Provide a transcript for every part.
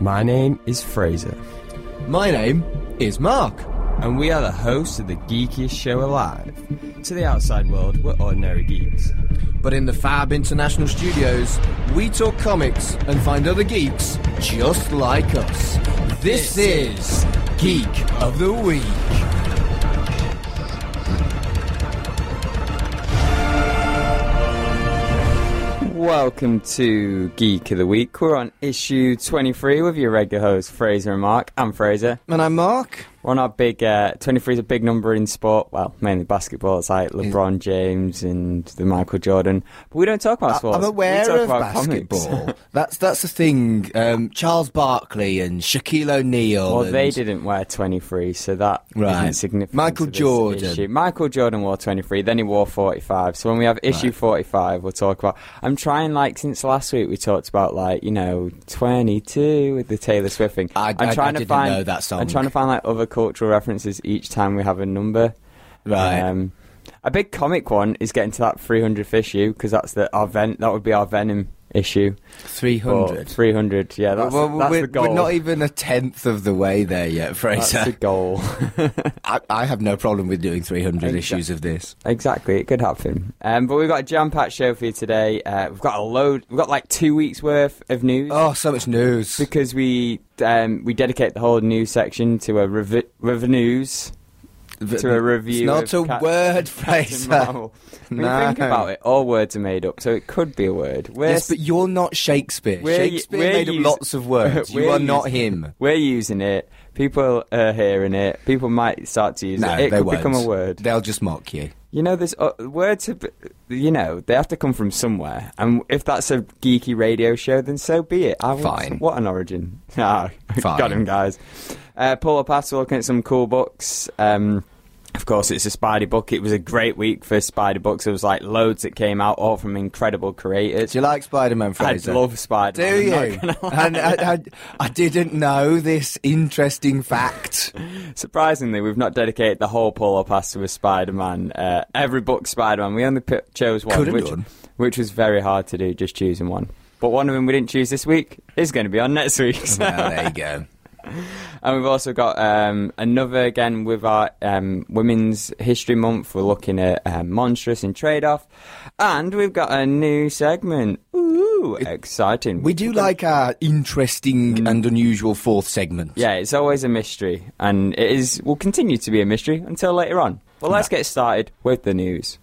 My name is Fraser, My name is Mark. and we are the hosts of the geekiest show alive. To the outside world, we're ordinary geeks. But in the Fab International Studios, we talk comics and find other geeks just like us. This is Geek of the Week. Welcome to Geek of the Week. We're on issue 23 with your regular hosts, Fraser and Mark. I'm Fraser. And I'm Mark. We're on our big, uh, 23 is a big number in sport. Well, mainly basketball. It's like LeBron James and the Michael Jordan. But we don't talk about sports. I'm aware of basketball. that's that's the thing. Um, Charles Barkley and Shaquille O'Neal. Well, and they didn't wear 23, so that Right. significant. Michael Jordan. issue. Michael Jordan wore 23, then he wore 45. So when we have issue Right. 45, we'll talk about. I'm trying, like, since last week, we talked about, like, you know, 22 with the Taylor Swift thing. I- am I- I trying to didn't find, know that song. I'm trying to find, like, other cultural references each time we have a number. Right. Um, a big comic one is getting to that 300th issue because that's the our Ven- that would be our Venom issue. Three But hundred. 300, yeah, that's, well, that's we're, the goal. we're not even a tenth of the way there yet, that's Fraser. the goal. I, I have no problem with doing 300 Exact- issues of this. Exactly, it could happen. Um, but we've got a jam-packed show for you today. Uh, we've got a load. We've got like two weeks worth of news Oh, so much news. because we um, we dedicate the whole news section to a revenues to a review. It's not a Cap- word, Fraser. When you think about it, all words are made up, so it could be a word. We're, Yes, but you're not Shakespeare. We're- Shakespeare we're made up lots of words. You are not him. we're using it. People are hearing it. People might start to use No, it. It they could won't. become a word. They'll just mock you. You know, there's uh, words. Have, you know, they have to come from somewhere, and if that's a geeky radio show, then so be it. I Fine. What an origin! Ah, Fine. got him, guys. Uh, Paul Pass, looking at some cool books. Um, of course, it's a Spider book. It was a great week for Spider books. There was like loads that came out, all from incredible creators. Do you like Spider-Man, I love Spider. Do you? and I, I, I didn't know this interesting fact. Surprisingly, we've not dedicated the whole Polo Pass to a Spider-Man. Uh, every book Spider-Man. We only p- chose one, Could've which, done. which was very hard to do, just choosing one. But one of them we didn't choose this week is going to be on next week. so- well, there you go. and we've also got um, another again with our um, Women's History Month. We're looking at um, Monstrous and Trade Off, and we've got a new segment. Ooh, exciting! We do like our interesting and unusual fourth segment. Yeah, it's always a mystery, and it is will continue to be a mystery until later on. But let's get started with the news.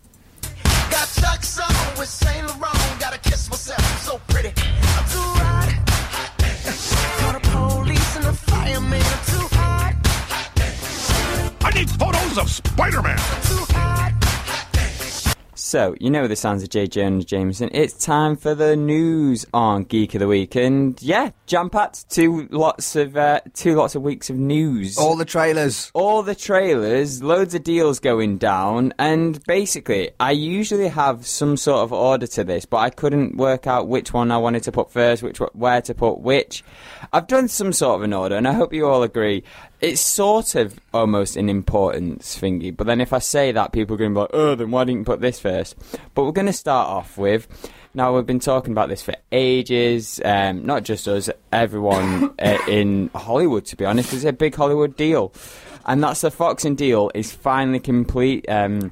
Got Chuck's on with Saint Laurent. Need photos of Spider-Man. So, you know the sounds of J. Jonah Jameson. It's time for the news on Geek of the Week, and yeah, jam packed two lots of uh, two lots of weeks of news. All the trailers. all the trailers, loads of deals going down, and basically, I usually have some sort of order to this, but I couldn't work out which one I wanted to put first, which where to put which. I've done some sort of an order, and I hope you all agree. It's sort of almost an importance thingy, but then if I say that, people are going to be like, "Oh, then why didn't you put this first? But we're going to start off with. Now we've been talking about this for ages. Um, not just us, everyone uh, in Hollywood. To be honest, it's a big Hollywood deal, and that's the Fox and deal is finally complete. Um,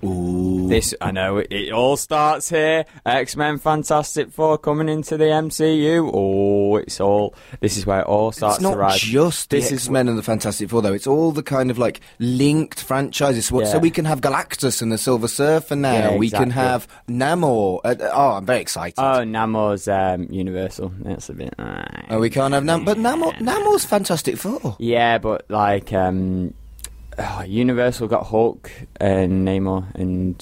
This I know it, it all starts here. X Men, Fantastic Four coming into the MCU. Oh, it's all. This is where it all starts It's not to rise. just this is X-Men and the Fantastic Four, though. It's all the kind of like linked franchises. So, Yeah. so we can have Galactus and the Silver Surfer now. Yeah, We can have Namor. Uh, oh, I'm very excited. Oh, Namor's um, Universal. That's a bit. uh, Oh, we can't have Nam, but Namor, Namor's Fantastic Four. Yeah, but like um, oh, Universal got Hulk and Namor and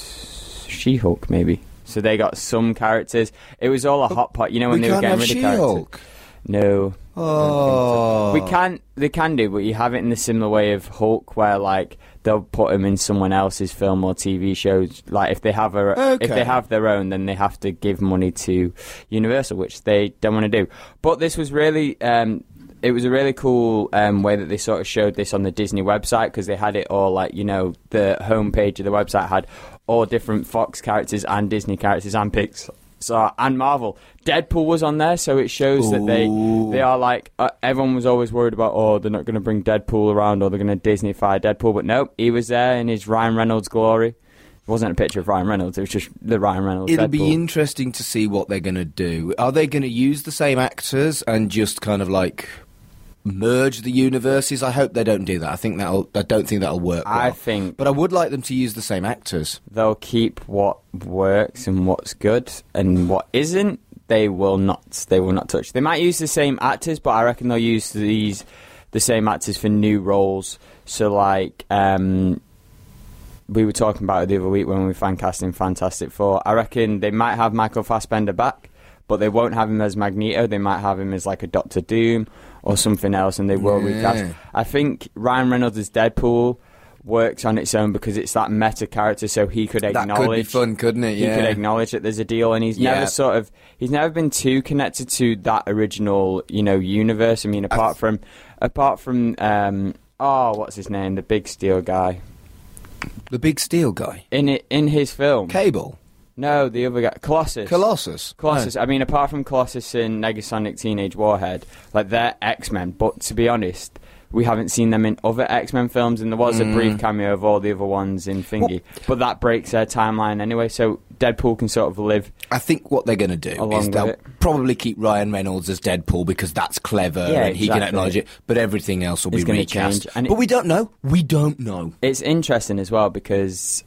She-Hulk maybe. So they got some characters. It was all a hot pot. You know when we they were getting rid of characters. She-Hulk. No. Oh, We can't. they can do, but you have it in the similar way of Hulk, where like they'll put him in someone else's film or TV shows. Like if they have a if they have their own, then they have to give money to Universal, which they don't want to do. But this was really. Um, it was a really cool um, way that they sort of showed this on the Disney website because they had it all like you know the homepage of the website had all different Fox characters and Disney characters and Pix- So and Marvel, Deadpool was on there, so it shows that they they are like uh, everyone was always worried about. Oh, they're not going to bring Deadpool around, or they're going to Disneyfy Deadpool. But nope, he was there in his Ryan Reynolds glory. It wasn't a picture of Ryan Reynolds; it was just the Ryan Reynolds. It'll Deadpool. be interesting to see what they're going to do. Are they going to use the same actors and just kind of like merge the universes? I hope they don't do that. I think that'll. I don't think that'll work. I think- but I would like them to use the same actors. they'll keep what works and what's good and what isn't they will not they will not touch they might use the same actors but i reckon they'll use these the same actors for new roles so like um we were talking about it the other week when we were fan casting fantastic four i reckon they might have michael fassbender back but they won't have him as magneto they might have him as like a doctor doom or something else and they will Yeah. recast i think ryan reynolds deadpool works on its own because it's that meta character so he could That acknowledge could be fun, couldn't it? Yeah. he could acknowledge that there's a deal, and he's Yeah. never sort of he's never been too connected to that original you know universe. I mean, apart from apart from um, oh, what's his name, the big steel guy the big steel guy, in it in his film. Cable, No, the other guy, Colossus. Colossus, Colossus. I mean, apart from Colossus and Negasonic Teenage Warhead, like they're X Men. But to be honest, we haven't seen them in other X Men films, and there was a Mm. brief cameo of all the other ones in Thingy. but that breaks their timeline anyway, so Deadpool can sort of live. I think what they're going to do Along is with they'll it. probably keep Ryan Reynolds as Deadpool because that's clever Yeah, and he can exactly. acknowledge it. But everything else will It's be gonna recast. change, and but it- we don't know. We don't know. It's interesting as well because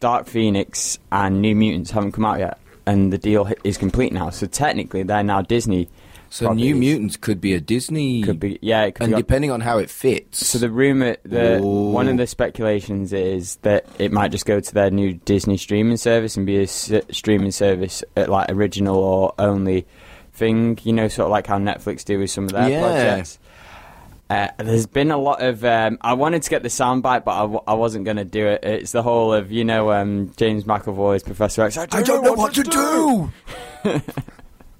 Dark Phoenix and New Mutants haven't come out yet, and the deal is complete now. So technically, they're now Disney. So properties. New Mutants could be a Disney. could be yeah. It could and be, depending on how it fits. So the rumor, the Ooh. one of the speculations is that it might just go to their new Disney streaming service and be a s- streaming service at like original or only thing. You know, sort of like how Netflix do with some of their Yeah. projects. Uh, there's been a lot of. Um, I wanted to get the soundbite, but I, w- I wasn't going to do it. It's the whole of you know um, James McAvoy's Professor X. I don't know what to do.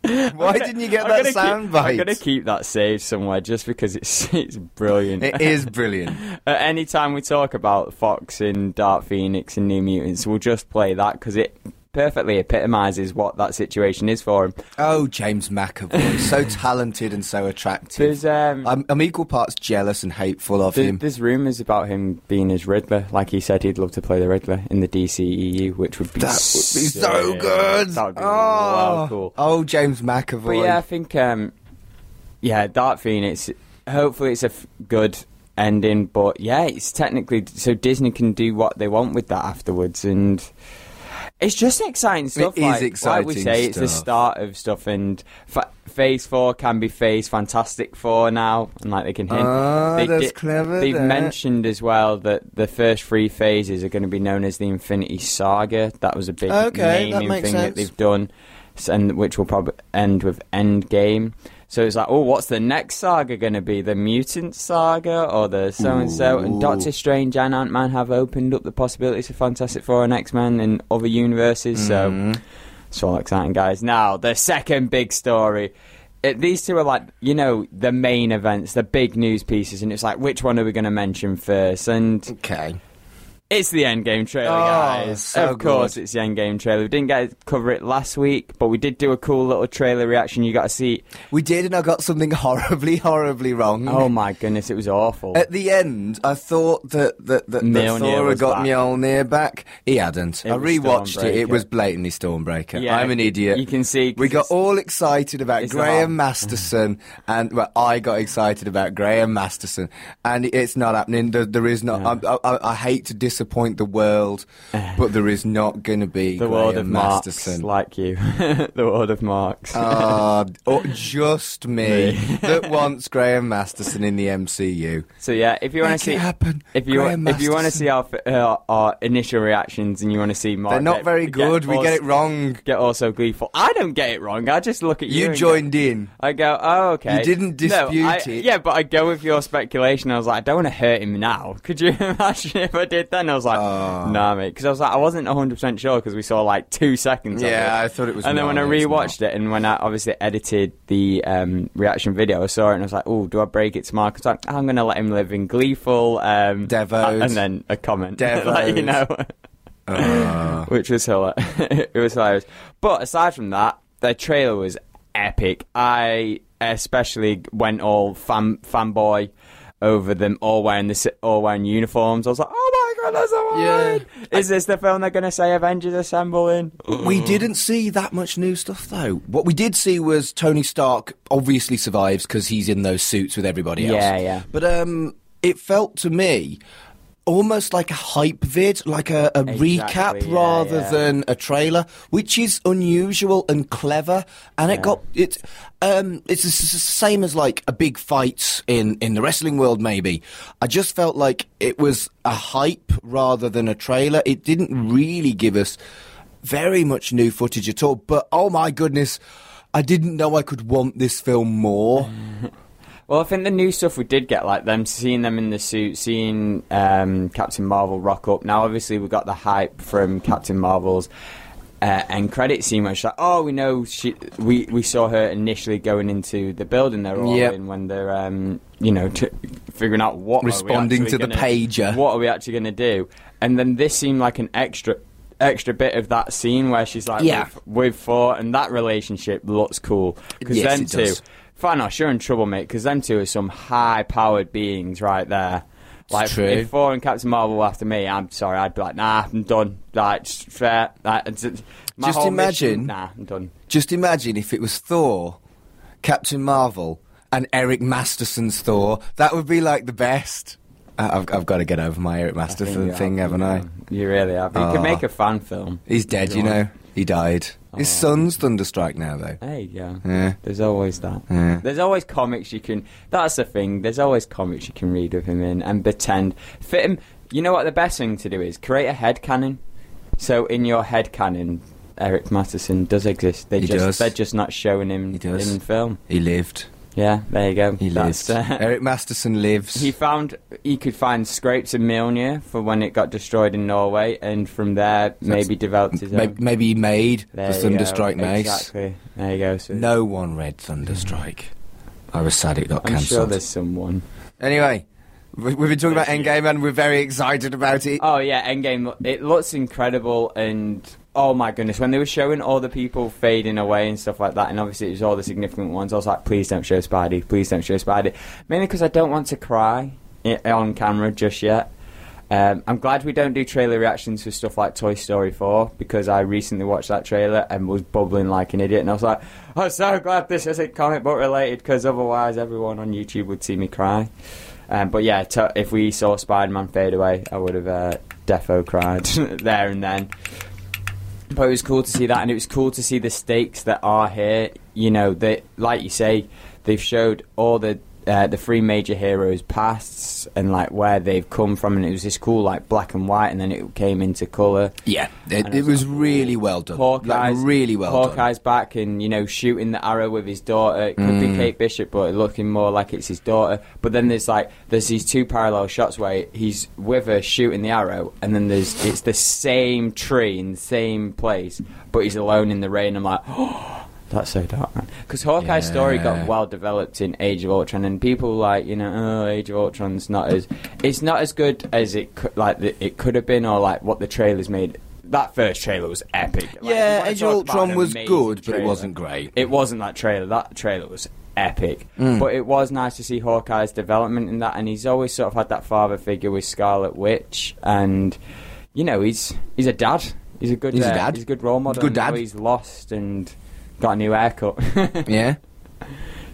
Why didn't you get I'm that gonna sound keep, bite? I'm going to keep that saved somewhere just because it's it's brilliant. It is brilliant. At any time we talk about Fox and Dark Phoenix and New Mutants, we'll just play that because it perfectly epitomises what that situation is for him. Oh, James McAvoy, so talented and so attractive. Um, I'm, I'm equal parts jealous and hateful of there- him. there's rumours about him being as Riddler. Like he said, he'd love to play the Riddler in the DCEU, which would be That would be so good. That would be oh, wow, cool. oh, James McAvoy. But yeah, I think um, yeah, Dark Phoenix. Hopefully, it's a f- good ending. But yeah, it's technically so Disney can do what they want with that afterwards, and it's just exciting stuff. is like, Like we exciting say, it's the start of stuff, and fa- Phase Four can be Phase Fantastic Four now, and like they can hint. Ah, they that's clever, They've that. mentioned as well that the first three phases are going to be known as the Infinity Saga. That was a big Okay, naming thing sense. that they've done, and which will probably end with Endgame. So it's like, oh, what's the next saga going to be? The Mutant Saga or the so and so? And Doctor Strange and Ant Man have opened up the possibilities of Fantastic Four and X Men and other universes. Mm-hmm. So it's all exciting, guys. Now the second big story. It, these two are like you know the main events, the big news pieces, and it's like which one are we going to mention first? And Okay. It's the Endgame trailer, Oh, guys. so of course, good. it's the Endgame trailer. We didn't get to cover it last week, but we did do a cool little trailer reaction. You got to see. We did, and I got something horribly, horribly wrong. Oh my goodness, it was awful. At the end, I thought that that, that, that Mjolnir Thor had got back. Mjolnir back. He hadn't. It I rewatched it. It was blatantly Stormbreaker. Yeah, I'm an idiot. you can see We got all excited about Graham Masterson, and well, I got excited about Graham Masterson, and it's not happening. There, there is not. I, I, I hate to disappoint the world, but there is not going to be the Graham world of Marks, Masterson. like you. the world of Marks. Ah, oh, just me that wants Graham Masterson in the MCU. so yeah, if you want Make to see, it happen. if you Graham if you want to Masterson. see our, f- uh, our initial reactions and you want to see Mark, They're not get- very good. We get also- it wrong. Get also gleeful. I don't get it wrong. I just look at you. You and joined in. I go, oh okay. You didn't No, dispute I- it. Yeah, but I go with your speculation. I was like, I don't want to hurt him now. Could you imagine if I did then? I was like, Oh. nah, mate. Because I was like, I wasn't 100 percent sure because we saw like two seconds. of Yeah. I thought it was And then when I rewatched it, and when I obviously edited the um, reaction video, I saw it and I was like, oh, do I break it to Mark? I was like, I'm going to let him live in gleeful. Um, Devoed. and then a comment, like, you know. which was hilarious. it was hilarious. But aside from that, the trailer was epic. I especially went all fan fanboy over them all wearing the si- all wearing uniforms. I was like, oh my Yeah. Is this the film they're going to say Avengers Assemble in? We didn't see that much new stuff though. What we did see was Tony Stark obviously survives because he's in those suits with everybody else. Yeah, yeah. But um, it felt to me almost like a hype vid, like a, a recap yeah, rather yeah. than a trailer, which is unusual and clever. And it got it. Um, it's the same as like a big fight in in the wrestling world. Maybe I just felt like it was a hype rather than a trailer. It didn't really give us very much new footage at all. But oh my goodness. I didn't know I could want this film more. Well, I think the new stuff we did get, like them seeing them in the suit, seeing um, Captain Marvel rock up. Now, obviously, we got the hype from Captain Marvel's uh, end credit scene, where she's like, "Oh, we know she." We we saw her initially going into the building they're all Yep. in when they're, um, you know, t- figuring out what Responding to the gonna- pager. What are we actually going to do? And then this seemed like an extra. Extra bit of that scene where she's like Yeah. we've Thor, and that relationship looks cool because Yes, them it two, does. Thanos, you're in trouble, mate, because them two are some high-powered beings right there. Like, true. if Thor and Captain Marvel were after me, I'm sorry, I'd be like, nah, I'm done. Like, just fair. Like, Just imagine- mission- nah, I'm done. Just imagine if it was Thor, Captain Marvel, and Eric Masterson's Thor. That would be like the best. I've, I've got to get over my Eric Masterson thing, have, haven't I? You really have. You Oh. could make ah. a fan film. He's dead, you know. He died. His Oh. son's Thunderstrike now, though. You go. Yeah. There's always that. Yeah. There's always comics you can. That's the thing. There's always comics you can read with him in and pretend fit him. You know what the best thing to do is create a head canon. So in your head canon, Eric Masterson does exist. They He just does. they're just not showing him He does. in film. He lived. Yeah, there you go. He That's, lived. uh, Eric Masterson lives. he found he could find scrapes of Mjolnir for when it got destroyed in Norway, and from there maybe developed his own. maybe he made There the go. Thunderstrike mace. Exactly. There you go. So No one read Thunderstrike. I was sad it got cancelled. I'm sure there's someone. Anyway, we've been talking about Endgame and we're very excited about it. Oh yeah, Endgame. It looks incredible, and oh my goodness, when they were showing all the people fading away and stuff like that, and obviously it was all the significant ones. I was like, please don't show Spidey, please don't show Spidey, mainly because I don't want to cry on camera just yet. Um, I'm glad we don't do trailer reactions for stuff like Toy Story 4 because I recently watched that trailer and was bubbling like an idiot, and I was like, I'm so glad this isn't comic book related because otherwise everyone on YouTube would see me cry. Um, but yeah, to, if we saw Spider Man fade away, I would have uh, defo cried there and then. But it was cool to see that, and it was cool to see the stakes that are here. You know, that like you say, they've showed all the uh, the three major heroes' pasts and like where they've come from, and it was this cool like black and white, and then it came into color. Yeah, it, it was like, really well done. Hawkeye's like, really well done. Hawkeye's back and you know shooting the arrow with his daughter. It could be Mm. Kate Bishop, but looking more like it's his daughter. But then there's like there's these two parallel shots where he's with her shooting the arrow, and then there's it's the same tree in the same place, but he's alone in the rain. I'm like. That's so dark, man. Because Hawkeye's story got well developed in Age of Ultron, and people like you know, oh, Age of Ultron's not as it's not as good as it could, like the, it could have been, or like what the trailers made. That first trailer was epic. Like, Yeah, Age of Ultron was good, but it wasn't great. It wasn't that trailer. That trailer was epic. Mm. But it was nice to see Hawkeye's development in that, and he's always sort of had that father figure with Scarlet Witch, and you know, he's he's a dad. He's a good He's a uh, dad. He's a good role model. Good dad. He's lost and got a new haircut. Yeah,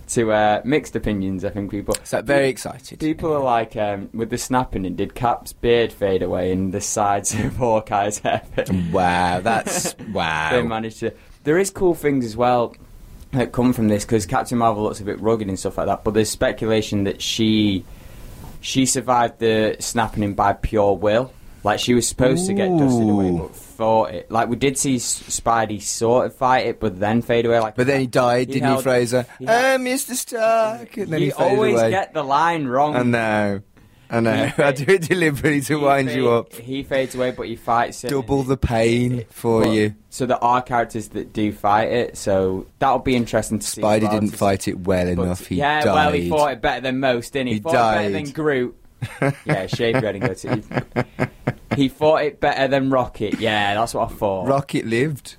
to uh, mixed opinions, I think people. so very excited. People are like, um, with the snapping, and did Cap's beard fade away and the sides of Hawkeye's hair? Wow, that's wow. they managed to. There is cool things as well that come from this because Captain Marvel looks a bit rugged and stuff like that. But there's speculation that she she survived the snapping in by pure will. Like she was supposed to get dusted away, Ooh. but fought it. Like we did see S- Spidey sort of fight it, but then fade away. Like, But then he died, He didn't held- he, Fraser? he oh, uh, Mr. Stark. And then he you faded always away. get the line wrong. I know. I know. He I do it deliberately to He wind you up. He fades away, but he fights it. Double the pain for But- you. So there are characters that do fight it. So that'll be interesting to see. Spidey well, didn't fight it well enough. He yeah, died. well, he fought it better than most, didn't he? He fought it better than Groot. Yeah, shave head and go to. he thought it better than Rocket. Yeah, that's what I thought. Rocket lived.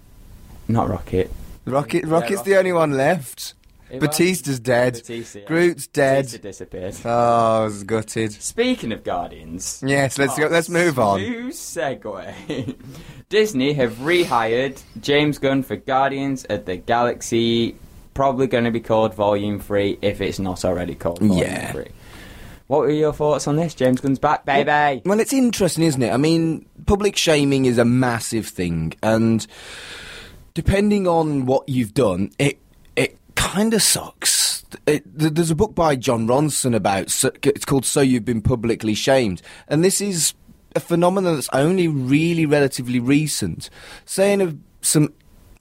Not Rocket. Rocket, Rocket's the only one left. It. Batista's dead. Batista, yeah. Groot's dead. Batista disappeared. Oh, I was gutted. Speaking of Guardians. Yes, let's go. Let's move on. Smooth segue. Disney have rehired James Gunn for Guardians of the Galaxy. Probably going to be called Volume 3 if it's not already called Volume Yeah. 3. What were your thoughts on this? James Gunn's back, baby. Well, it's interesting, isn't it? I mean, public shaming is a massive thing, and depending on what you've done, it it kind of sucks. It, there's a book by Jon Ronson about it's called "So You've Been Publicly Shamed," and this is a phenomenon that's only really relatively recent. Saying of some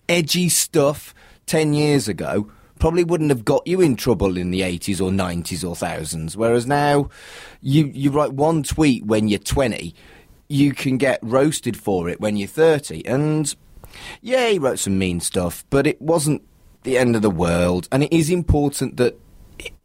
edgy stuff ten years ago probably wouldn't have got you in trouble in the 80s or 90s or thousands. Whereas now, you you write one tweet when you're 20, you can get roasted for it when you're 30. And yeah, he wrote some mean stuff, but it wasn't the end of the world. And it is important that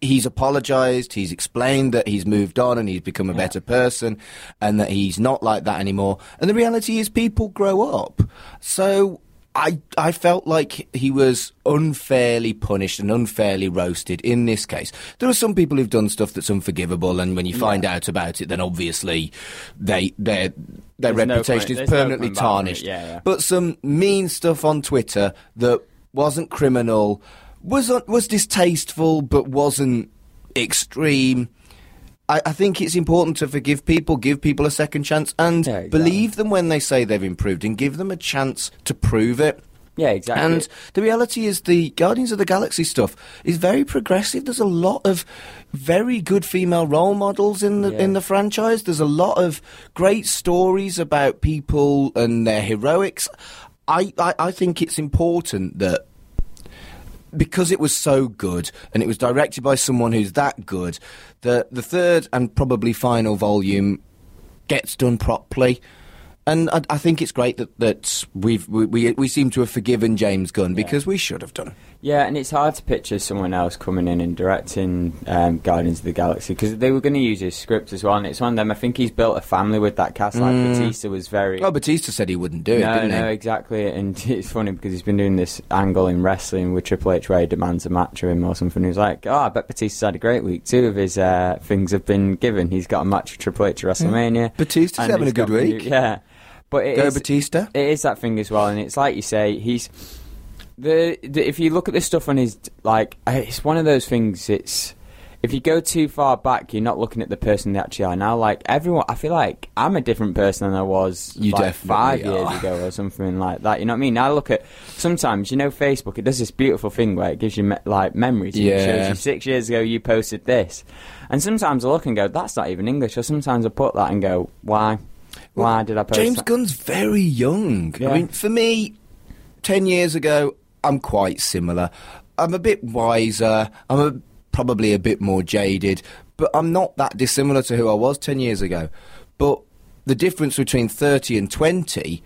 he's apologised, he's explained that he's moved on and he's become a better person, and that he's not like that anymore. And the reality is, people grow up. So I I felt like he was unfairly punished and unfairly roasted in this case. There are some people who've done stuff that's unforgivable, and when you find out about it, then obviously they their their There's reputation point- is no permanently it, tarnished. yeah, yeah. But some mean stuff on Twitter that wasn't criminal was un- was distasteful, but wasn't extreme. I, I think it's important to forgive people, give people a second chance, and Yeah, exactly. believe them when they say they've improved, and give them a chance to prove it. Yeah, exactly. And the reality is, the Guardians of the Galaxy stuff is very progressive. There's a lot of very good female role models in the Yeah. in the franchise. There's a lot of great stories about people and their heroics. I, I, I think it's important that because it was so good and it was directed by someone who's that good, that the third and probably final volume gets done properly. And I, I think it's great that, that we've, we, we, we seem to have forgiven James Gunn because we should have done. Yeah, and it's hard to picture someone else coming in and directing um, Guardians of the Galaxy because they were going to use his script as well, and it's one of them. I think he's built a family with that cast. Like Batista was very. Oh, Batista said he wouldn't do it, no, didn't no, he? exactly. And it's funny because he's been doing this angle in wrestling with Triple H where he demands a match of him or something. He's like, oh, I bet Batista's had a great week. Two of his uh, things have been given. He's got a match with Triple H at WrestleMania. Batista's having a good got new- week. yeah. But it Go is- Batista. it is that thing as well, and it's like you say, he's the, the if you look at this stuff on his like, uh, it's one of those things. It's if you go too far back, you're not looking at the person they actually are now. Like everyone, I feel like I'm a different person than I was You like five are. years ago or something like that. You know what I mean? I look at sometimes, you know, Facebook. It does this beautiful thing where it gives you me- like memories. and It Yeah. shows you six years ago you posted this, and sometimes I look and go, that's not even English. Or sometimes I put that and go, why? Why did I post James that? Gunn's very young. Yeah. I mean, for me, 10 years ago, I'm quite similar. I'm a bit wiser. I'm a, probably a bit more jaded, but I'm not that dissimilar to who I was 10 years ago. But the difference between 30 and 20.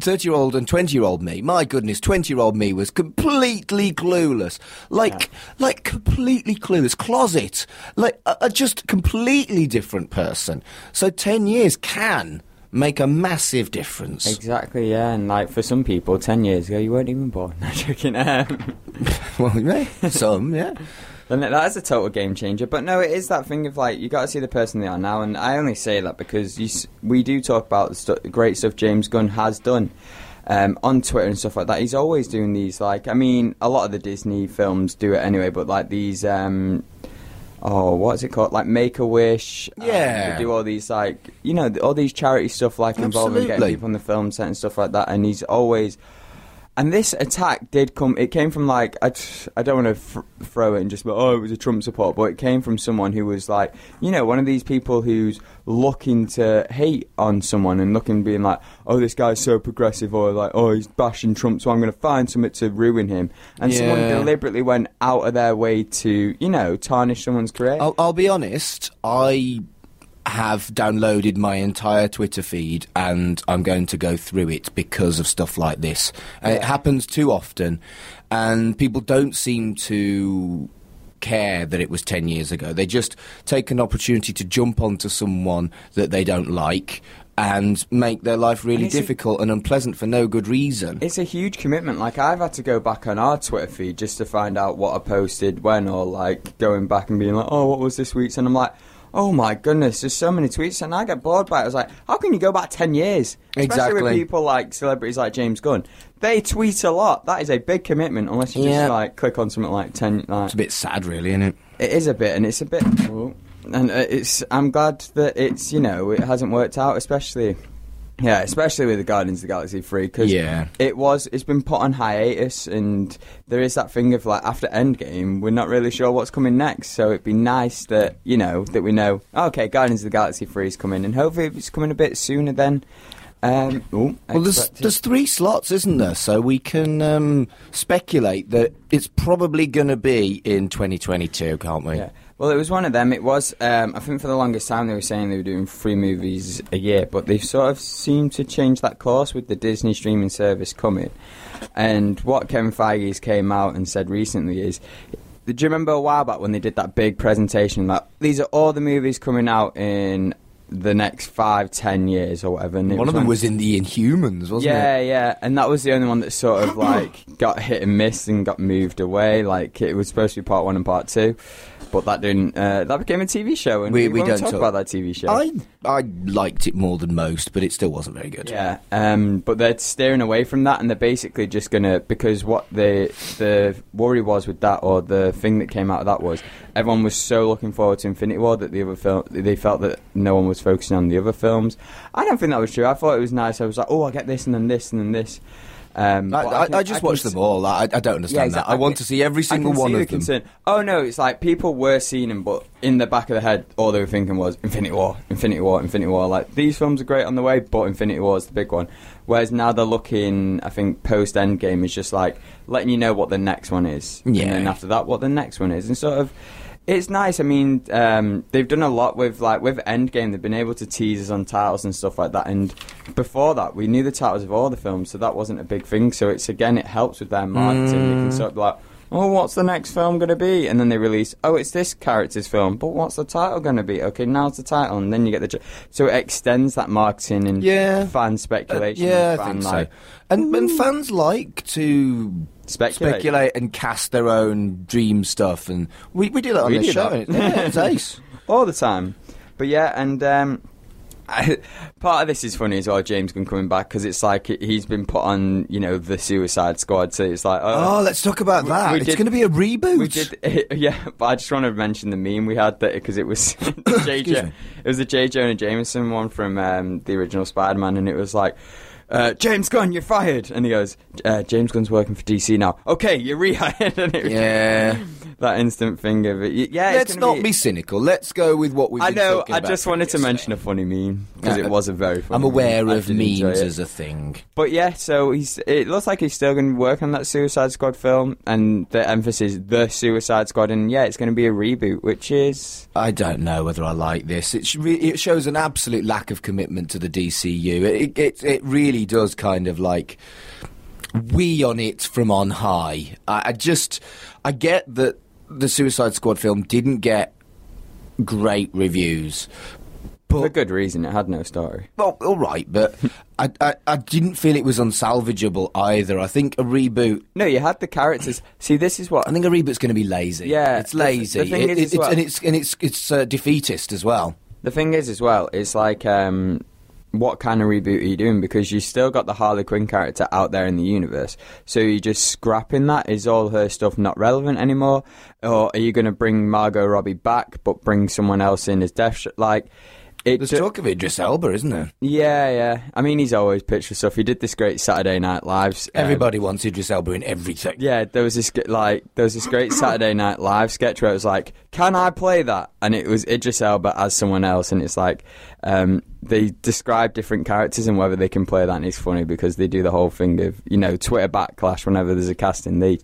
30 year old and 20 year old me, my goodness, 20 year old me was completely clueless. Like, like completely clueless. Closet. Like, a, a just completely different person. So 10 years can make a massive difference. Exactly, yeah, and like for some people, ten years ago, you weren't even born. No joking. Um, well, yeah, some, yeah. then that is a total game changer. But no, it is that thing of like you got to see the person they are now, and I only say that because you, we do talk about the stu- great stuff James Gunn has done. Um, on Twitter and stuff like that, he's always doing these. Like, I mean, a lot of the Disney films do it anyway, but like these, um, oh, what's it called? Like Make a Wish. um, Yeah. do all these like, you know, all these charity stuff, like involving getting people on the film set and stuff like that. And he's always and this attack did come. It came from like I, I don't want to fr- throw it and just oh it was a Trump support, but it came from someone who was like you know one of these people who's looking to hate on someone and looking being like oh this guy's so progressive or like oh he's bashing Trump so I'm going to find something to ruin him and someone deliberately went out of their way to you know tarnish someone's career. I'll, I'll be honest. I have downloaded my entire Twitter feed, and I'm going to go through it because of stuff like this. And It happens too often, and people don't seem to care that it was 10 years ago. They just take an opportunity to jump onto someone that they don't like and make their life really it's a- difficult and unpleasant for no good reason. It's a huge commitment. Like I've had to go back on our Twitter feed just to find out what I posted when, or like going back and being like, "Oh, what was this week's?" And I'm like, "Oh my goodness, there's so many tweets," and I get bored by it. I was like, "How can you go back ten years?" Especially Exactly. with people like celebrities like James Gunn. They tweet a lot. That is a big commitment. Unless you Yeah. just like click on something like ten. Like, It's a bit sad, really, isn't it? it is a bit, and it's a bit, and uh, it's. I'm glad that it's you know it hasn't worked out, especially. Yeah, especially with the Guardians of the Galaxy three because Yeah. it was it's been put on hiatus and there is that thing of like after Endgame we're not really sure what's coming next so it'd be nice that you know that we know okay Guardians of the Galaxy three is coming and hopefully it's coming a bit sooner then. Um, ooh, Well, there's, expected. there's three slots, isn't there? So we can um, speculate that it's probably going to be in 2022, can't we? Yeah. Well, it was one of them. It was. Um, I think for the longest time they were saying they were doing three movies a year, but they've sort of seemed to change that course with the Disney streaming service coming. And what Kevin Feige's came out and said recently is. Do you remember a while back when they did that big presentation that these are all the movies coming out in the next five, ten years or whatever? And One of them was in the Inhumans, wasn't yeah, it? yeah, yeah, and that was the only one that sort of like got hit and missed and got moved away. Like it was supposed to be part one and part two, but that didn't. Uh, that became a TV show, and We- we, we don't talk, talk- about that TV show. I I liked it more than most, but it still wasn't very good. Yeah, um, but they're steering away from that, and they're basically just gonna because what the the worry was with that, or the thing that came out of that was everyone was so looking forward to Infinity War that the other film they felt that no one was focusing on the other films. I don't think that was true. I thought it was nice. I was like, oh, I get this and then this and then this. Um, I, I, can- I just watched them all. I, I don't understand exactly. that. I want to see every I single one see the of them. concern. Oh no, it's like people were seeing them, but in the back of their head, all they were thinking was Infinity War, Infinity War, Infinity War. Like these films are great on the way, but Infinity War is the big one. Whereas now they're looking, I think post Endgame is just like letting you know what the next one is, Yeah. and then after that, what the next one is, and sort of. It's nice. I mean, um, they've done a lot with like with Endgame. They've been able to tease us on titles and stuff like that. And before that, we knew the titles of all the films, so that wasn't a big thing. So it's again, it helps with their marketing. They Mm. can sort of be like, oh, what's the next film going to be? And then they release, oh, it's this character's film, but what's the title going to be? Okay, now's the title, and then you get the. ju- So it extends that marketing and Yeah. fan Uh, speculation. yeah, and I fan, think so. And, and fans like to Speculate. speculate and cast their own dream stuff, and we, we do that on We this show. it- Yeah, it's ace. all the time. But yeah, and um, I, part of this is funny as well. James Gunn coming back because it's like he's been put on, you know, the Suicide Squad. So it's like, oh, Oh, let's talk about We- that. we it's going to be a reboot. We did, yeah. But I just want to mention the meme we had that because it was J. Excuse it was the J. Jonah Jameson one from um, the original Spider-Man, and it was like. Uh, James Gunn, you're fired, and he goes. Uh, James Gunn's working for DC now. Okay, you're rehired. and it was Yeah. that instant thing of. Y- Yeah, Let's it's not be... cynical. Let's go with what we've I know. I just wanted to mention a funny meme because Uh, it was a very. funny I'm aware meme. Of memes as a thing. But yeah, so he's. It looks like he's still going to work on that Suicide Squad film, and the emphasis the Suicide Squad, and yeah, it's going to be a reboot, which is I don't know whether I like this. It, sh- it shows an absolute lack of commitment to the DCU. It, it, it really does kind of like we on it from on high. I, I just, I get that the Suicide Squad film didn't get great reviews. for But, good reason. It had no story. well, all right, but I, I, I didn't feel it was unsalvageable either. I think a reboot. No, you had the characters. See, this is what I think a reboot's going to be lazy. Yeah, it's lazy. the thing It- is it- it's, well- and it's and it's it's uh, defeatist as well. The thing is, as well, it's like, um, what kind of reboot are you doing? Because you still got the Harley Quinn character out there in the universe. So you're just scrapping that? Is all her stuff not relevant anymore? Or are you going to bring Margot Robbie back, but bring someone else in as Death? Like, it There's ju- talk of Idris Elba, isn't there? yeah, yeah. I mean, he's always pitched for stuff. He did this great Saturday Night Live. um, Everybody wants Idris Elba in everything. yeah, there was this like there was this great Saturday Night Live sketch where it was like, "Can I play that?" And it was Idris Elba as someone else, and it's like um, they describe different characters and whether they can play that, and it's funny because they do the whole thing of you know Twitter backlash whenever there's a casting, they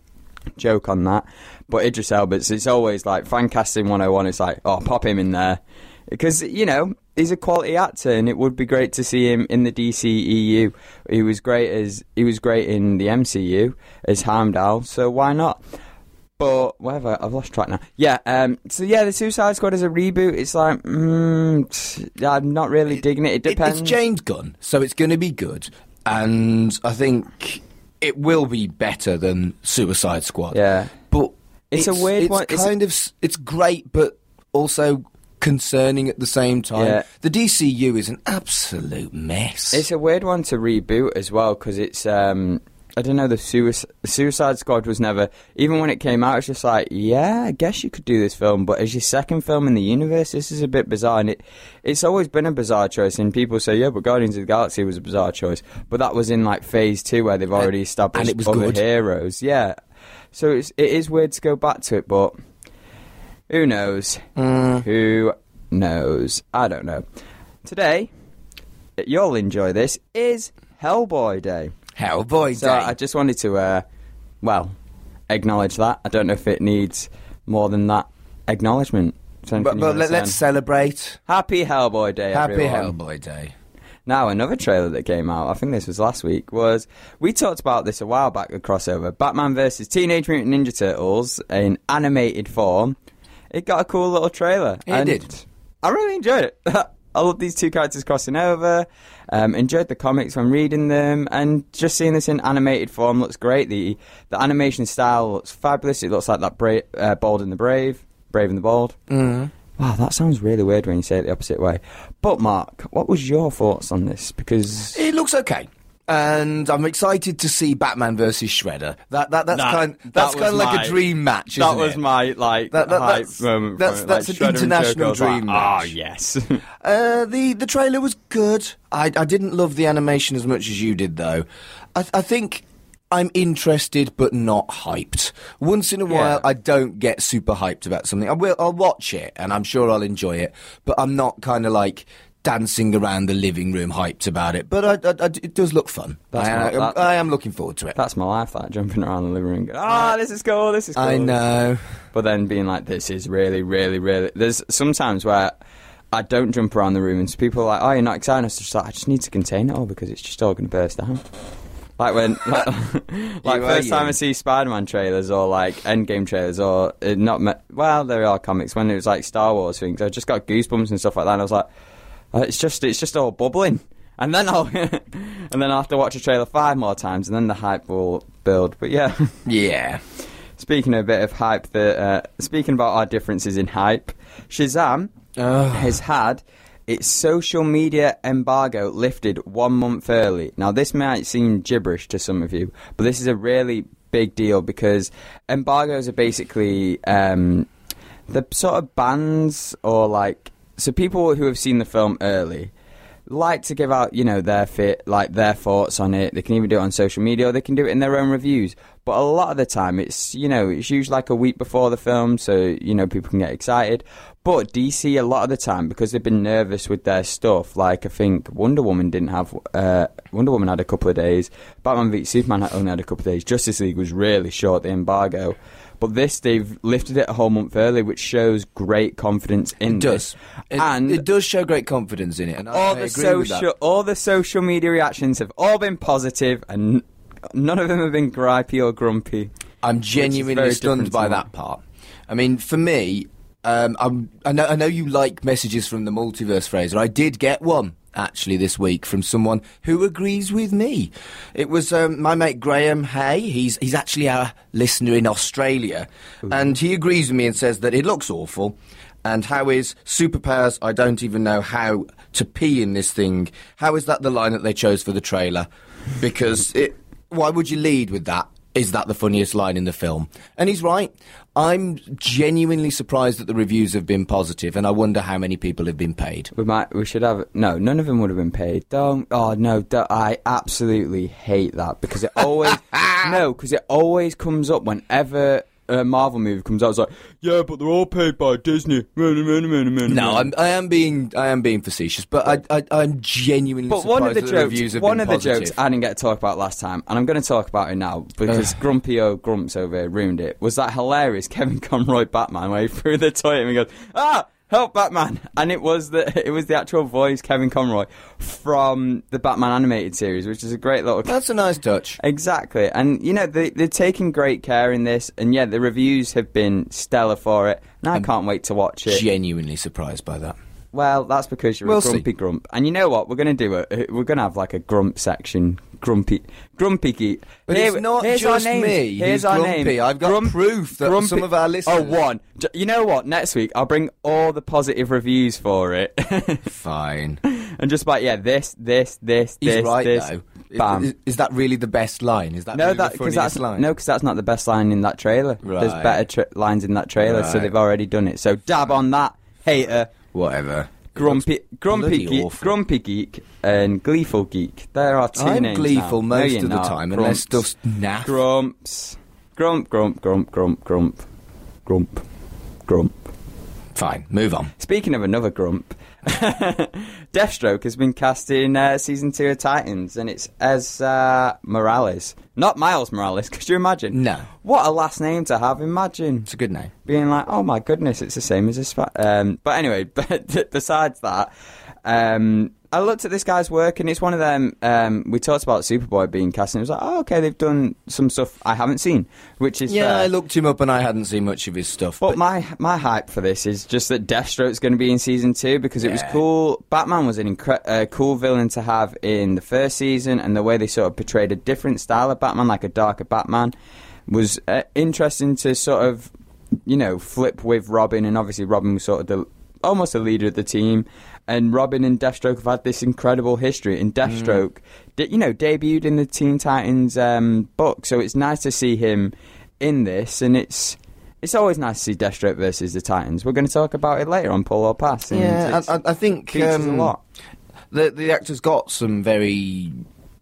joke on that. But Idris Elba, it's, it's always like fan casting 101. It's like, oh, pop him in there because you know he's a quality actor, and it would be great to see him in the DCEU. He was great as he was great in the MCU as Heimdall, so why not? But whatever, I've lost track now. Yeah, um, so yeah, the Suicide Squad is a reboot. It's like, mm, I'm not really digging it. It depends. it's James Gunn, so it's going to be good, and I think it will be better than Suicide Squad. Yeah. but It's a weird it's one. It's kind of it's great, but also concerning at the same time. Yeah. The DCU is an absolute mess. It's a weird one to reboot as well because it's um I don't know the Suicide, Suicide Squad was never even when it came out it's just like yeah I guess you could do this film but as your second film in the universe this is a bit bizarre and it it's always been a bizarre choice and people say yeah but Guardians of the Galaxy was a bizarre choice but that was in like phase two where they've already established it was other good. heroes yeah so it's, it is weird to go back to it but who knows Mm. who knows I don't know today you'll enjoy this is Hellboy Day. Hellboy So Day. I just wanted to, uh, well, acknowledge that. I don't know if it needs more than that acknowledgement. But but let, let's celebrate. Happy Hellboy Day, Happy everyone. Hellboy Day. Now, another trailer that came out, I think this was last week, was we talked about this a while back, the crossover Batman versus Teenage Mutant Ninja Turtles in animated form. It got a cool little trailer. It and did. I really enjoyed it. I love these two characters crossing over. Um, enjoyed the comics when reading them, and just seeing this in animated form looks great. The the animation style looks fabulous. It looks like that Bra- uh, Bold and the Brave, Brave and the Bold. Mm. Wow, that sounds really weird when you say it the opposite way. But Mark, what was your thoughts on this? Because It looks okay. And I'm excited to see Batman versus Shredder. That that that's That- kind that that's was kind of like my- a dream match. that isn't was it? my like That- that- hype that's- moment. that's- that's like, an Shredder international I like, dream Ah, yes. Uh, the the trailer was good. I I didn't love the animation as much as you did though. I I think I'm interested but not hyped. Once in a while, Yeah. I don't get super hyped about something. I will I'll watch it and I'm sure I'll enjoy it, but I'm not kind of like dancing around the living room hyped about it. But I, I- I- it does look fun. I, not- I- that- I am looking forward to it. That's my life, that jumping around the living room. Going, ah, this is cool. This is cool. I know. But then being like, this is really, really, really. There's sometimes where I don't jump around the room and people are like, oh, you're not excited. I just like, I just need to contain it all because it's just all going to burst down. Like when, like, like first time you. I see Spider-Man trailers or like Endgame trailers or uh, not, me- well, there are comics when it was like Star Wars things. I just got goosebumps and stuff like that. And I was like, it's just, it's just all bubbling. And then I'll, and then I'll have to watch a trailer five more times, and then the hype will build. But yeah. Yeah. Speaking of a bit of hype, that uh, speaking about our differences in hype, Shazam has had its social media embargo lifted one month early. Now, this might seem gibberish to some of you, but this is a really big deal because embargoes are basically um, the sort of bans or like so people who have seen the film early like to give out, you know, their fit, like their thoughts on it. They can even do it on social media, or they can do it in their own reviews. But a lot of the time, it's you know, it's usually like a week before the film, so you know people can get excited. But DC, a lot of the time, because they've been nervous with their stuff, like I think Wonder Woman didn't have. Uh, Wonder Woman had a couple of days. Batman v Superman only had a couple of days. Justice League was really short. The embargo. But this, they've lifted it a whole month early, which shows great confidence in It does. this. It, and it does show great confidence in it. And all I the with that. social all the social media reactions have all been positive and none of them have been gripey or grumpy I'm genuinely stunned by that part. I mean, for me, um, I'm, I know I know you like messages from the multiverse, Fraser. I did get one actually this week from someone who agrees with me. It was um, my mate Graham Hay. He's he's actually our listener in Australia, and he agrees with me and says that it looks awful. And how is superpowers? I don't even know how to pee in this thing. How is that the line that they chose for the trailer? Because it, why would you lead with that? Is that the funniest line in the film? And he's right. I'm genuinely surprised that the reviews have been positive, and I wonder how many people have been paid. we might we should have no none of them would have been paid don't oh no don't, i absolutely hate that because it always no because it always comes up whenever a marvel movie comes out it's like yeah but they're all paid by disney. No, I'm, I am being I am being facetious, but I, I I'm genuinely But surprised one of the jokes, have one of the jokes I didn't get to talk about last time, and I'm going to talk about it now because Grumpy O Grumps over here ruined it. Was that hilarious Kevin Conroy Batman where he threw the toy at him and goes, ah, help Batman, and it was the it was the actual voice Kevin Conroy from the Batman animated series, which is a great little. That's a nice touch. Exactly, and you know they they're taking great care in this, and yeah, the reviews have been stellar for it, and I can't wait to watch it. Genuinely surprised by that. Well, that's because you're We'll a grumpy see. grump, and you know what? We're going to do it. We're going to have like a grump section, grumpy, grumpy geek. But Here- it's not here's just our names. me Here's who's our grumpy. name. I've got proof that some of our oh, listeners- Oh, one. J- You know what? Next week I'll bring all the positive reviews for it, Fine. and just like yeah, this, this, this, He's this, right this. though. Is- Bam. Is, is that really the best line? Is that no, really that the because funniest that's line? no, because that's not the best line in that trailer. There's Right. better tra- lines in that trailer, so Right. they've already done it. So dab on that, hater. Whatever. Grumpy, grumpy geek, awful. grumpy geek, and gleeful geek. There are 2 I'm names gleeful now. Most you're of the not. time, Grumps. unless stuff's naff. Grumps, grump, grump, grump, grump, grump, grump, grump. Fine, move on. Speaking of another grump, Deathstroke has been cast in uh, season two of Titans, and it's Esai Morales, not Miles Morales. Could you imagine? No. What a last name to have! Imagine It's a good name. being like, oh my goodness, it's the same as this. Um, but anyway, but besides that, um, I looked at this guy's work, and it's one of them. Um, we talked about Superboy being cast, and it was like, oh, okay, they've done some stuff I haven't seen, which is Yeah, fair. I looked him up and I hadn't seen much of his stuff. But my my hype for this is just that Deathstroke's going to be in season two because it was cool. Batman was an incre- uh, cool villain to have in the first season, and the way they sort of portrayed a different style of Batman, like a darker Batman, was uh, interesting to sort of you know flip with Robin, and obviously Robin was sort of the almost the leader of the team. And Robin and Deathstroke have had this incredible history. And Deathstroke, de- you know, debuted in the Teen Titans um, book, so it's nice to see him in this. And it's it's always nice to see Deathstroke versus the Titans. We're going to talk about it later on Pull or Pass. and yeah, I, I, I think features um, a lot. The the actor's got some very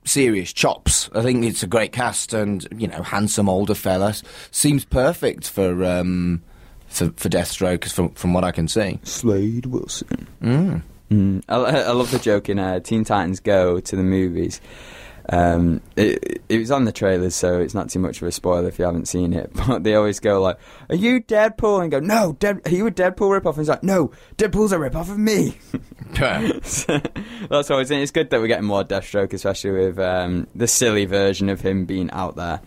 serious chops. I think it's a great cast, and you know, handsome older fella seems perfect for um, for for Deathstroke, from from what I can see. Slade Wilson. Mm. Mm. I, I love the joke in uh, Teen Titans Go to the movies. Um, it, it was on the trailers, so it's not too much of a spoiler if you haven't seen it. But they always go like, "Are you Deadpool?" and go, "No, Dead- are you a Deadpool ripoff?" And he's like, "No, Deadpool's a ripoff of me." That's always it's good that we're getting more Deathstroke, especially with um, the silly version of him being out there.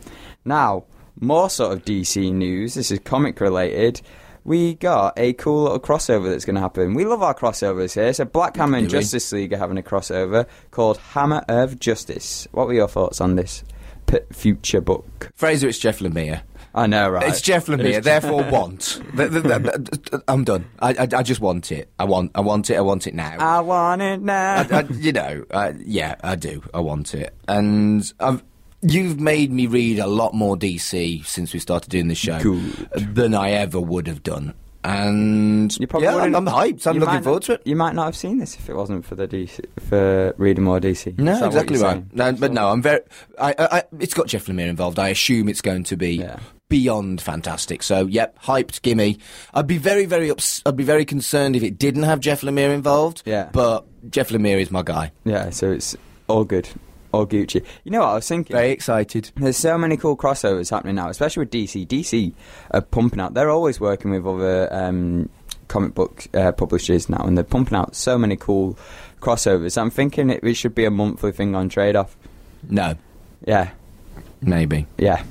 Now, more sort of DC news. This is comic related. We got a cool little crossover that's going to happen. We love our crossovers here. So Black Hammer and we? Justice League are having a crossover called Hammer of Justice. What were your thoughts on this p- future book? Fraser, it's Jeff Lemire. I know, right? It's Jeff Lemire. It's- therefore, want. I'm done. I, I I just want it. I want I want it. I want it now. I want it now. I, I, you know, uh, yeah, I do. I want it, and I've. You've made me read a lot more DC since we started doing this show Good. than I ever would have done, and You probably yeah, I'm, I'm hyped. I'm looking might forward not- to it. You might not have seen this if it wasn't for the DC for reading more DC. No, exactly right. No, but no, I'm very. I, I, I, it's got Jeff Lemire involved. I assume it's going to be Yeah. beyond fantastic. So, yep, hyped. Gimme. I'd be very, very ups- I'd be very concerned if it didn't have Jeff Lemire involved. Yeah. but Jeff Lemire is my guy. Yeah, so it's all good, all Gucci. You know what I was thinking? Very excited. There's so many cool crossovers happening now, especially with DC. DC are pumping out. They're always working with other um, comic book uh, publishers now, and they're pumping out so many cool crossovers. I'm thinking it, it should be a monthly thing on Trade Off. No, Yeah, maybe. yeah.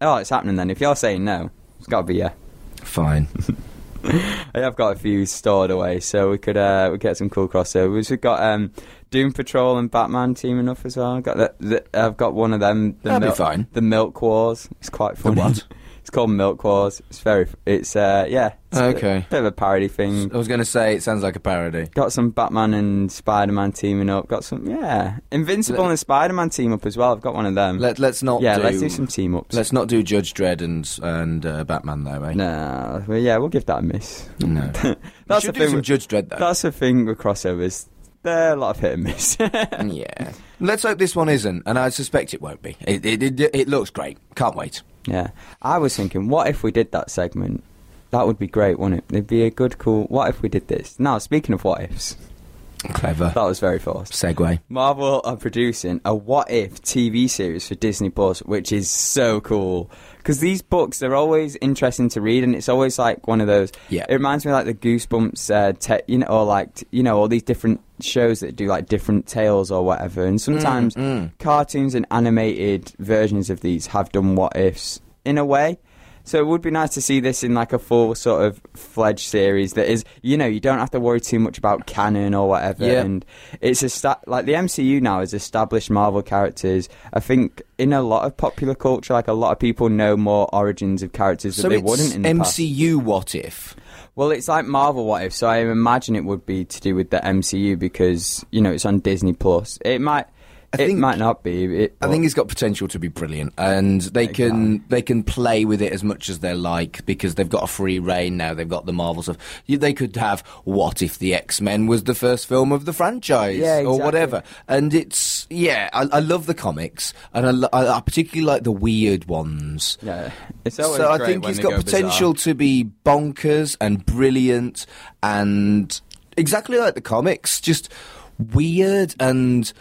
Oh, it's happening then. If you're saying no, it's got to be yeah. Fine. I have got a few stored away, so we could uh, we get some cool crossovers. We've got um, Doom Patrol and Batman teaming up as well. I've got the, the, I've got one of them. The That'd be Milk- fine. The Milk Wars. It's quite funny. what? called Milk Wars. It's very. It's uh, yeah. It's a bit- Okay. bit of a parody thing. I was going to say it sounds like a parody. Got some Batman and Spider Man teaming up. Got some yeah. Invincible Let- and Spider Man team up as well. I've got one of them. Let, let's not. yeah, do, let's do some team ups. Let's not do Judge Dredd and and uh, Batman though, eh? No, well, yeah, we'll give that a miss. No. That's the thing. with- Judge Dredd though. That's the thing with crossovers. They're a lot of hit and miss. yeah. Let's hope this one isn't, and I suspect it won't be. It it, it, it looks great. Can't wait. Yeah. I was thinking, what if we did that segment? That would be great, wouldn't it? It'd be a good, cool. What if we did this? Now, speaking of what ifs, Clever. That was very fast. Segue. Marvel are producing a What If TV series for Disney Plus, which is so cool. Because these books, they're always interesting to read, and it's always like one of those. Yeah. It reminds me of, like the Goosebumps, uh, te- you know, or like you know, all these different shows that do like different tales or whatever. And sometimes cartoons and animated versions of these have done What Ifs in a way. So it would be nice to see this in like a full sort of fledged series that is, you know, you don't have to worry too much about canon or whatever. Yeah. And it's a sta- like the MCU now has established Marvel characters. I think in a lot of popular culture, like a lot of people know more origins of characters that they wouldn't in the past. MCU What If? Well, it's like Marvel What If, so I imagine it would be to do with the MCU because you know it's on Disney Plus. It might, I it think- might not be. It, I think it's got potential to be brilliant, and they can they can play with it as much as they like because they've got a free reign now. They've got the Marvel stuff. They could have what if the X Men was the first film of the franchise, Yeah, or whatever. And it's yeah, I, I love the comics, and I, I, I particularly like the weird ones. yeah, it's always So I think they got go bizarre. potential to be bonkers and brilliant and exactly like the comics, just weird and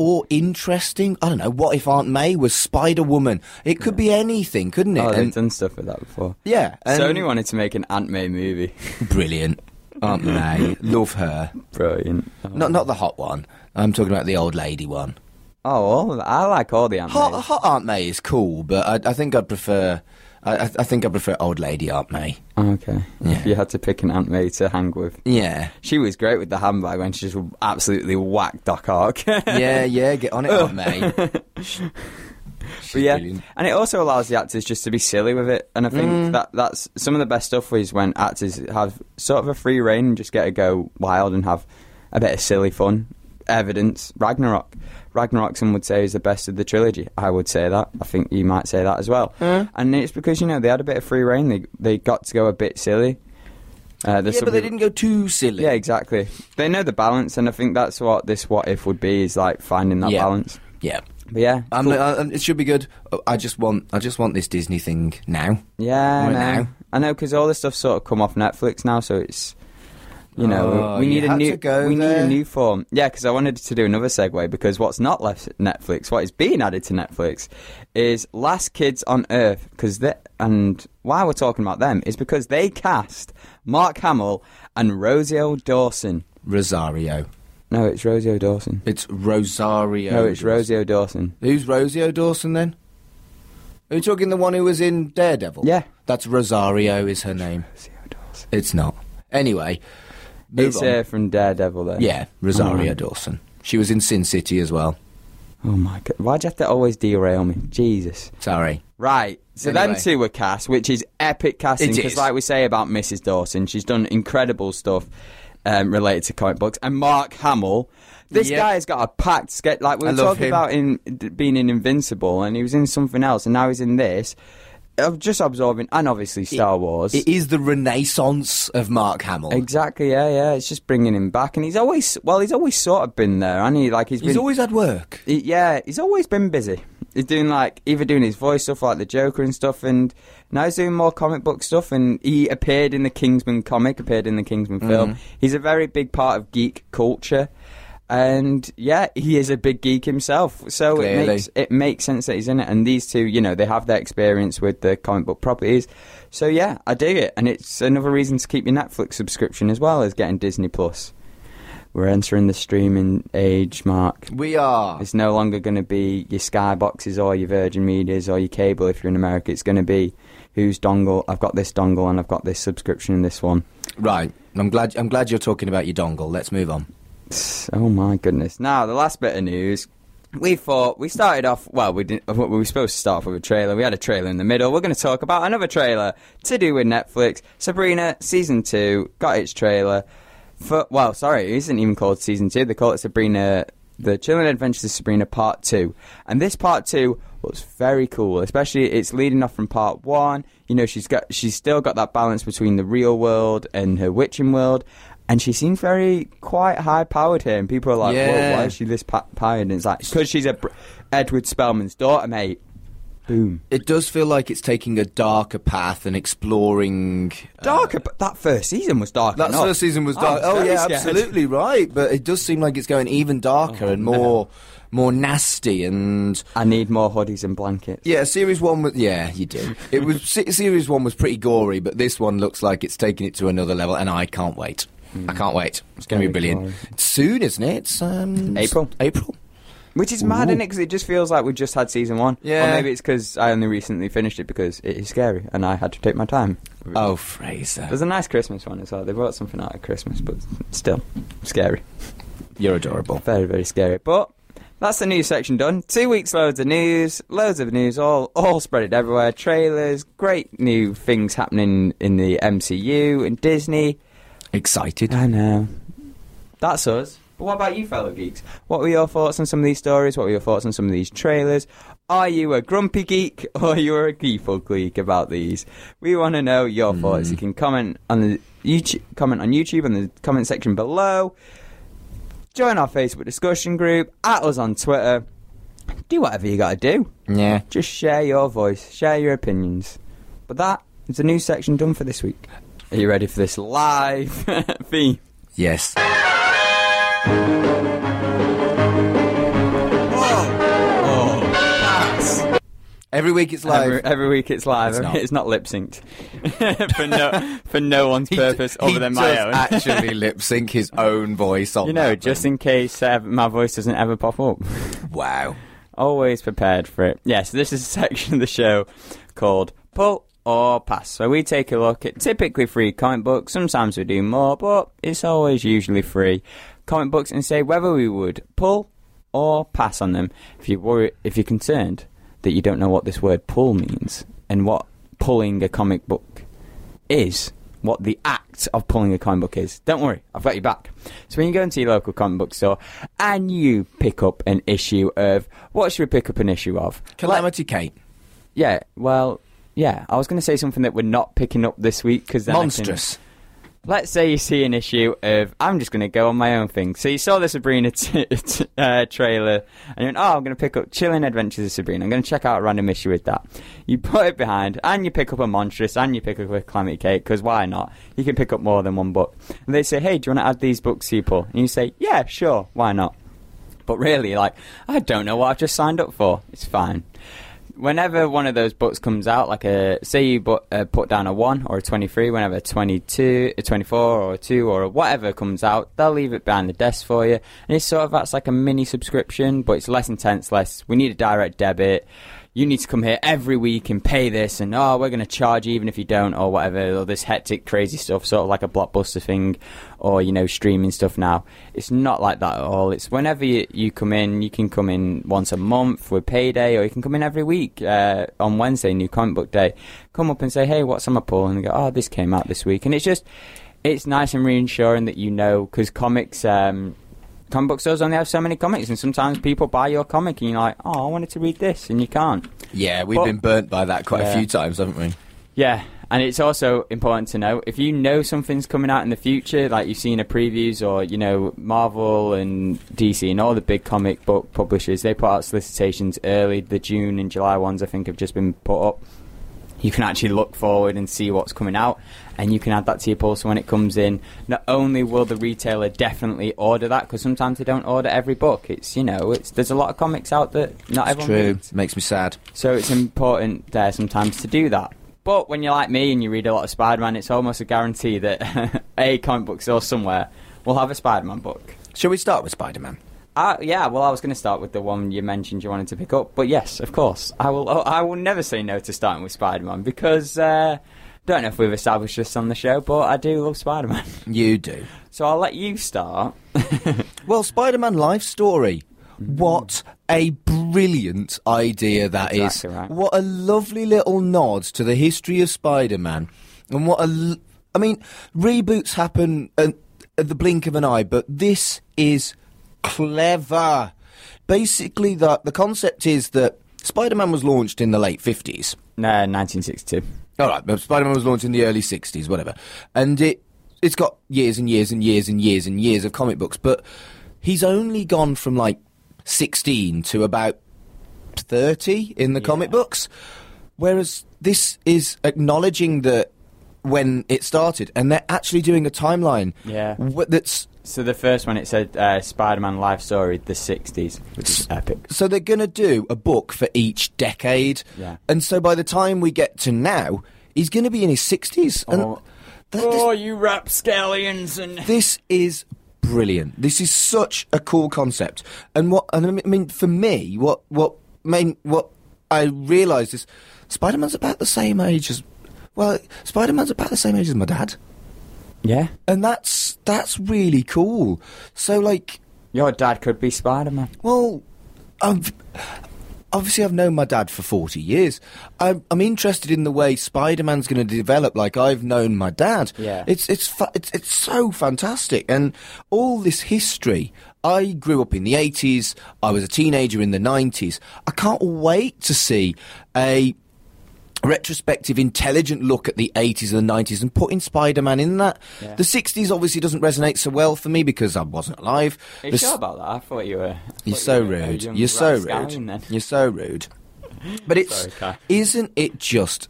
or interesting. I don't know. What if Aunt May was Spider Woman? It could be anything, couldn't it? Oh, they've And- done stuff with that before. yeah, and Sony wanted to make an Aunt May movie. brilliant. Aunt May, love her. Brilliant. Oh. Not not the hot one. I'm talking about the old lady one. Oh, well, I like all the Aunt Hot, Mays. hot Aunt May is cool, but I, I think I'd prefer. I, I I think I prefer old lady Aunt May. Okay. Yeah. If you had to pick an Aunt May to hang with. Yeah. She was great with the handbag when she just absolutely whacked Doc Ock. yeah, yeah, get on it, Aunt May. But yeah, brilliant. and it also allows the actors just to be silly with it, and I think Mm. that that's some of the best stuff is when actors have sort of a free reign and just get to go wild and have a bit of silly fun. Evidence Ragnarok. Ragnarok, some would say, is the best of the trilogy. I would say that. I think you might say that as well. And it's because you know they had a bit of free reign. They they got to go a bit silly. Uh, Yeah, but they didn't go too silly. Yeah, exactly. They know the balance, and I think that's what this what if would be is like finding that Yeah. balance. Yeah. But yeah, Um, cool. uh, it should be good. I just want, I just want this Disney thing now. Yeah, Right now. I know because all this stuff's sort of come off Netflix now, so it's you know Oh, we need a new we need a new form. Yeah, because I wanted to do another segue because what's not left Netflix, what is being added to Netflix, is Last Kids on Earth. Because and why we're talking about them is because they cast Mark Hamill and Rosie Dawson. Rosario. No, it's Rosie Dawson. It's Rosario. No, it's. Rosie Dawson. Who's Rosie Dawson then? Are you talking the one who was in Daredevil? Yeah. That's Rosario. Is her name? It's not. Anyway, move It's on. uh, from Daredevil, then. yeah, Rosario Oh. Dawson. She was in Sin City as well. Oh my god! Why'd you have to always derail me? Jesus. Sorry. Right. So Anyway. them two were cast, which is epic casting. Because, like we say about Mrs. Dawson, she's done incredible stuff um, related to comic books. And Mark Hamill, this Yep. guy has got a packed schedule. Like we were talking him. about in being in Invincible, and he was in something else, and now he's in this. I'm just absorbing, and obviously Star Wars. It is the renaissance of Mark Hamill. Exactly, yeah, yeah. It's just bringing him back, and he's always well. He's always sort of been there, and he like he's, He's been always had work. he- yeah, he's always been busy. He's doing like either doing his voice stuff like the Joker and stuff, and now he's doing more comic book stuff. And he appeared in the Kingsman comic, appeared in the Kingsman film. Mm. He's a very big part of geek culture, and yeah, he is a big geek himself. So it makes it makes sense that he's in it. And these two, you know, they have their experience with the comic book properties. So yeah, I dig it, and it's another reason to keep your Netflix subscription as well as getting Disney Plus. We're entering the streaming age, Mark. We are. It's no longer going to be your Skyboxes or your Virgin Medias or your cable if you're in America. It's going to be whose dongle. I've got this dongle and I've got this subscription in this one. Right. I'm glad. I'm glad you're talking about your dongle. Let's move on. Oh my goodness! Now the last bit of news. We thought we started off well. We didn't. We were supposed to start off with a trailer. We had a trailer in the middle. We're going to talk about another trailer to do with Netflix. Sabrina season two got its trailer. For well, sorry, it isn't even called season two. They call it Sabrina: The Chilling Adventures of Sabrina Part Two. And this Part Two looks very cool. Especially it's leading off from Part One. You know, she's got she's still got that balance between the real world and her witching world. And she seems very quite high powered here, and people are like, "Whoa, Yeah. why is she this pa- powered?" And it's like because she's a Br- Edward Spellman's daughter, mate. Boom. It does feel like it's taking a darker path and exploring. uh, Darker, but that first season was dark. that enough. first season was dark. was Oh yeah, scared. absolutely right. But it does seem like it's going even darker Oh, and no. more, more nasty and. I need more hoodies and blankets. Yeah, series one was yeah, you do. It was series one was pretty gory, but this one looks like it's taking it to another level, and I can't wait. I can't wait. It's going to be Very brilliant. It's soon, isn't it? It's um, April. s- April. Which is mad, isn't it? Because it just feels like we just had season one. Yeah. Or maybe it's because I only recently finished it because it is scary and I had to take my time. Oh, Fraser, There's a nice Christmas one as well. They brought something out at Christmas, but still scary. you're adorable. Very, very scary. But that's the news section done. Two weeks, loads of news, loads of news, all all spread everywhere. Trailers, great new things happening in the MCU and Disney. Excited. I know. That's us. But what about you, fellow geeks? What were your thoughts on some of these stories? What were your thoughts on some of these trailers? Are you a grumpy geek or are you are a geeful geek about these? We want to know your hmm. thoughts. You can comment on the YouTube, comment on YouTube in the comment section below. Join our Facebook discussion group. At us on Twitter. Do whatever you got to do. Yeah. Just share your voice. Share your opinions. But that is the new section done for this week. Are you ready for this live theme? Yes. Every week it's live. Every, every week it's live. It's It's not. not, lip synced for no for no one's He- purpose he other than my own. actually lip sync his own voice on. you know, just thing. in case uh, my voice doesn't ever pop up. wow. Always prepared for it. Yes, this is a section of the show called Pull or Pass. So we take a look at typically free comic books. Sometimes we do more, but it's always usually free comic books and say whether we would pull or pass on them. If you worry, if you're concerned that you don't know what this word pull means and what pulling a comic book is, what the act of pulling a comic book is, don't worry, I've got you back. So when you go into your local comic book store and you pick up an issue of, what should we pick up an issue of? Calamity Kate. Yeah, well, yeah, I was going to say something that we're not picking up this week because Monstrous. Let's say you see an issue of I'm just going to go on my own thing. So you saw the Sabrina t- t- uh, trailer, and you went, "Oh, I'm going to pick up Chilling Adventures of Sabrina. I'm going to check out a random issue with that." You put it behind, and you pick up a Monstrous, and you pick up a Calamity Kate because why not? You can pick up more than one book. And they say, "Hey, do you want to add these books to your pull?" And you say, "Yeah, sure, why not?" But really, like, I don't know what I've just signed up for. It's fine. Whenever one of those books comes out, like a say you bu- uh, put down a one or a twenty-three, whenever a twenty-two, a twenty-four, or a two, or a whatever comes out, they'll leave it behind the desk for you, and it's sort of that's like a mini subscription, but it's less intense. Less, we need a direct debit. You need to come here every week and pay this, and oh, we're going to charge you even if you don't, or whatever, or this hectic, crazy stuff, sort of like a blockbuster thing, or you know, streaming stuff now. It's not like that at all. It's whenever you, you come in, you can come in once a month with payday, or you can come in every week uh, on Wednesday, New Comic Book Day. Come up and say, hey, what's on my pull? And they go, oh, this came out this week, and it's just, it's nice and reassuring that you know because comics. Um, comic book stores only have so many comics, and sometimes people buy your comic, and you're like, "Oh, I wanted to read this," and you can't. Yeah, we've But- been burnt by that quite a few times, haven't we? Yeah, and it's also important to know if you know something's coming out in the future, like you've seen a previews, or you know Marvel and DC and all the big comic book publishers, they put out solicitations early. The June and July ones, I think, have just been put up. You can actually look forward and see what's coming out, and you can add that to your pull. So when it comes in, not only will the retailer definitely order that, because sometimes they don't order every book. It's you know, it's there's a lot of comics out that not It's everyone true. reads. Makes me sad. So it's important there sometimes to do that. But when you're like me and you read a lot of Spider-Man, it's almost a guarantee that a comic book store somewhere will have a Spider-Man book. Shall we start with Spider Man? Uh, yeah, well, I was going to start with the one you mentioned you wanted to pick up, but yes, of course, I will. oh, I will never say no to starting with Spider-Man because uh, don't know if we've established this on the show, but I do love Spider-Man. You do. So I'll let you start. Well, Spider Man life story. What a brilliant idea that is! Exactly right. What a lovely little nod to the history of Spider Man. And what a. l- I mean, reboots happen at, at the blink of an eye, but this is clever. Basically, the, the concept is that Spider Man was launched in the late 50s. no, 1962. All right, but Spider-Man was launched in the early '60s, whatever, and it it's got years and years and years and years and years of comic books, but he's only gone from like 16 to about thirty in the comic books, whereas this is acknowledging that when it started, and they're actually doing a timeline. Yeah. that's So the first one it said uh, Spider-Man life story, the '60s, which is epic. so they're going to do a book for each decade. Yeah. And so by the time we get to now, he's going to be in his sixties. Oh. th- this- you rapscallions and this is brilliant. This is such a cool concept. And what and I mean for me, what what main what I realised is Spider-Man's about the same age as well. Spider-Man's about the same age as my dad, yeah, and that's that's really cool. So like, your dad could be Spider-Man. well, I've, obviously I've known my dad for 40 years. I'm, I'm interested in the way Spider-Man's going to develop like I've known my dad. Yeah. It's, it's, fa- it's, it's so fantastic. And all this history, I grew up in the 80s. I was a teenager in the 90s. I can't wait to see a retrospective, intelligent look at the 80s and the 90s and putting Spider-Man in that. Yeah. The 60s obviously doesn't resonate so well for me because I wasn't alive. Are you The sure s- about that? I thought you were. I you're so you were rude. young You're so rude. You're so rude. But it's Sorry, isn't it just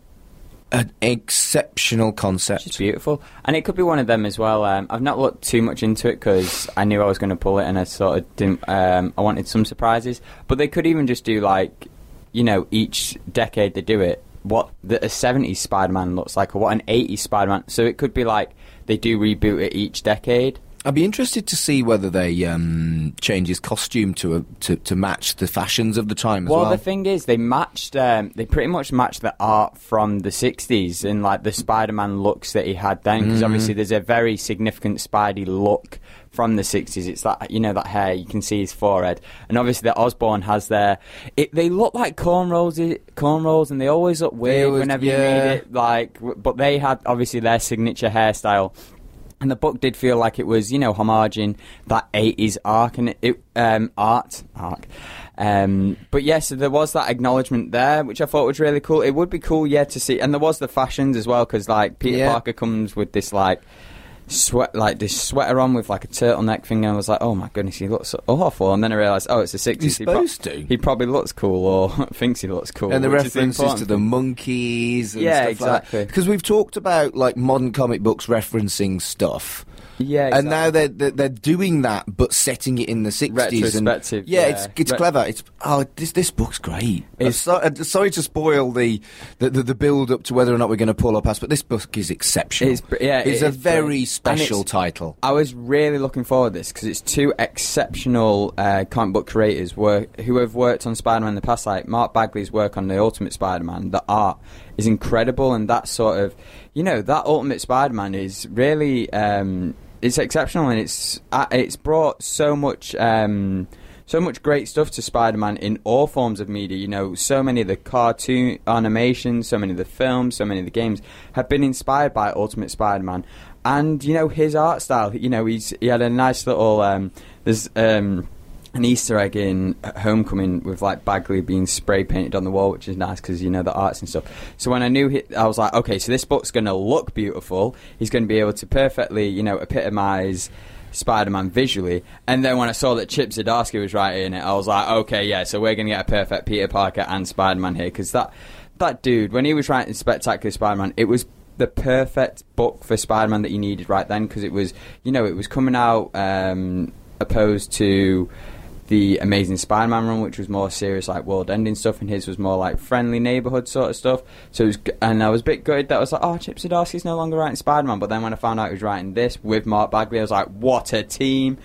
an exceptional concept. It's beautiful, and it could be one of them as well. Um, I've not looked too much into it because I knew I was going to pull it, and I sort of didn't. Um, I wanted some surprises, but they could even just do like, you know, each decade they do it. What the a '70s Spider-Man looks like, or what an '80s Spider-Man. So it could be like they do reboot it each decade. I'd be interested to see whether they um, change his costume to, a, to to match the fashions of the time as Well, well. the thing is, they matched. Um, they pretty much matched the art from the '60s and like the Spider-Man looks that he had then. Because obviously, there's a very significant Spidey look from the '60s. It's that you know that hair. You can see his forehead, and obviously, the Osborne has their. It, they look like cornrows, cornrows, and they always look weird always- whenever yeah. you read it. Like, but they had obviously their signature hairstyle. And the book did feel like it was, you know, homaging that 80s arc and it, um, art arc. Um, but yes, so there was that acknowledgement there, which I thought was really cool. It would be cool, yeah, to see. And there was the fashions as well, because like Peter Yeah. Parker comes with this like sweat, like this sweater on with like a turtleneck thing, and I was like, oh my goodness, he looks awful. And then I realised, oh, it's the 60s. He's He pro- supposed to. He probably looks cool or thinks he looks cool. and the references to the Monkees and Yeah, stuff exactly. like. Because we've talked about like modern comic books referencing stuff. Yeah, And now they're, they're they're doing that, but setting it in the sixties. And, yeah, yeah. it's it's clever. It's oh, this this book's great. It's- so, uh, sorry to spoil the the, the, the build up to whether or not we're going to pull up past, but this book is exceptional. It's yeah, it's it a very brilliant. Special title. I was really looking forward to this because it's two exceptional uh, comic book creators work, who have worked on Spider-Man in the past. Like Mark Bagley's work on the Ultimate Spider-Man, the art is incredible, and that sort of, you know, that Ultimate Spider-Man is really, um, it's exceptional, and it's uh, it's brought so much. Um, so much great stuff to Spider-Man in all forms of media. You know, so many of the cartoon animations, so many of the films, so many of the games have been inspired by Ultimate Spider-Man, and you know his art style. You know, he's he had a nice little. Um, there's um, an Easter egg in Homecoming with like Bagley being spray painted on the wall, which is nice because you know the arts and stuff. So when I knew, he, I was like, okay, so this book's going to look beautiful. He's going to be able to perfectly, you know, epitomize. Spider-Man visually, and then when I saw that Chip Zdarsky was writing it, I was like, okay, yeah, so we're gonna get a perfect Peter Parker and Spider-Man here because that that dude, when he was writing Spectacular Spider-Man, it was the perfect book for Spider-Man that you needed right then because it was, you know, it was coming out um, opposed to the Amazing Spider-Man run, which was more serious, like world-ending stuff, and his was more like friendly neighborhood sort of stuff. So, it was, and I was a bit gutted that I was like, oh, Chip Zdarsky's no longer writing Spider-Man. But then when I found out he was writing this with Mark Bagley, I was like, what a team!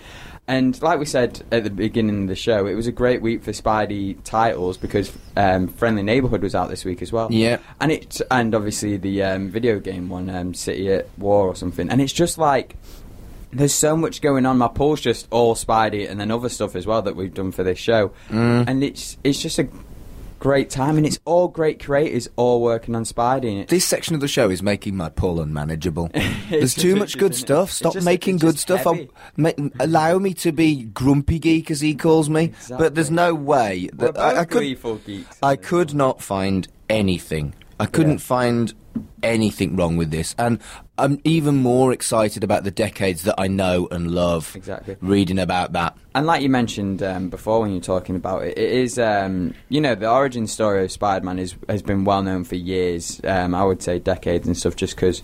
And like we said at the beginning of the show, it was a great week for Spidey titles because um, Friendly Neighborhood was out this week as well. Yeah. and it and obviously the um, video game one, um, City at War or something. And it's just like there's so much going on. My poll's just all Spidey and then other stuff as well that we've done for this show, Mm. and it's it's just a great time, and it's all great creators all working on Spidey. And it, This section of the show is making my pull unmanageable. There's too much good stuff. Stop just- making good stuff. Ma- allow me to be grumpy geek, as he calls me. But there's no way that I, I could. I could not find anything. I couldn't Yeah. find anything wrong with this. And I'm even more excited about the decades that I know and love. Exactly. Reading about that. And like you mentioned um, before when you were talking about it, it is, um, you know, the origin story of Spider-Man has been well known for years, um, I would say decades and stuff, just because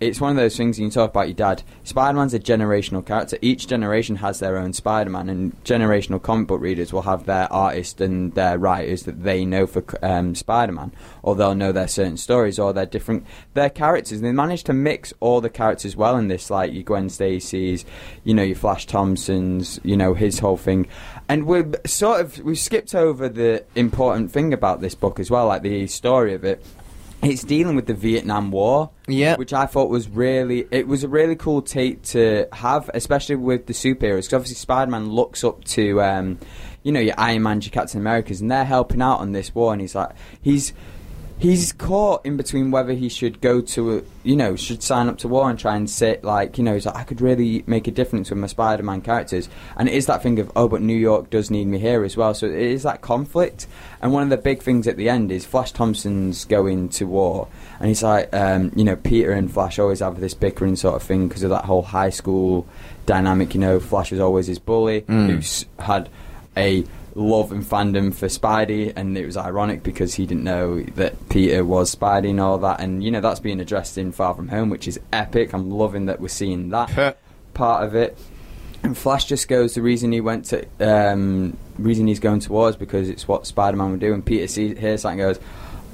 it's one of those things, you talk about your dad, Spider-Man's a generational character. Each generation has their own Spider-Man, and generational comic book readers will have their artists and their writers that they know for um, Spider-Man, or they'll know their certain stories, or their different, their characters. And they managed to mix all the characters well in this, like your Gwen Stacy's, you know, your Flash Thompson's, you know, his whole thing. And we've sort of, we've skipped over the important thing about this book as well, like the story of it. It's dealing with the Vietnam War, Yeah. which I thought was really, it was a really cool take to have, especially with the superheroes. Because obviously, Spider-Man looks up to, um, you know, your Iron Man, your Captain Americas, and they're helping out on this war. And he's like, he's he's caught in between whether he should go to, a, you know, should sign up to war and try and sit like, you know, he's like, I could really make a difference with my Spider-Man characters, and it is that thing of, oh, but New York does need me here as well. So it is that conflict, and one of the big things at the end is Flash Thompson's going to war, and he's like, um, you know, Peter and Flash always have this bickering sort of thing because of that whole high school dynamic. You know, Flash was always his bully who's had a love and fandom for Spidey, and it was ironic because he didn't know that Peter was Spidey and all that, and you know that's being addressed in Far From Home, which is epic. I'm loving that we're seeing that part of it. And Flash just goes. The reason he went to, um, reason he's going to war because it's what Spider-Man would do. And Peter sees hears that and goes,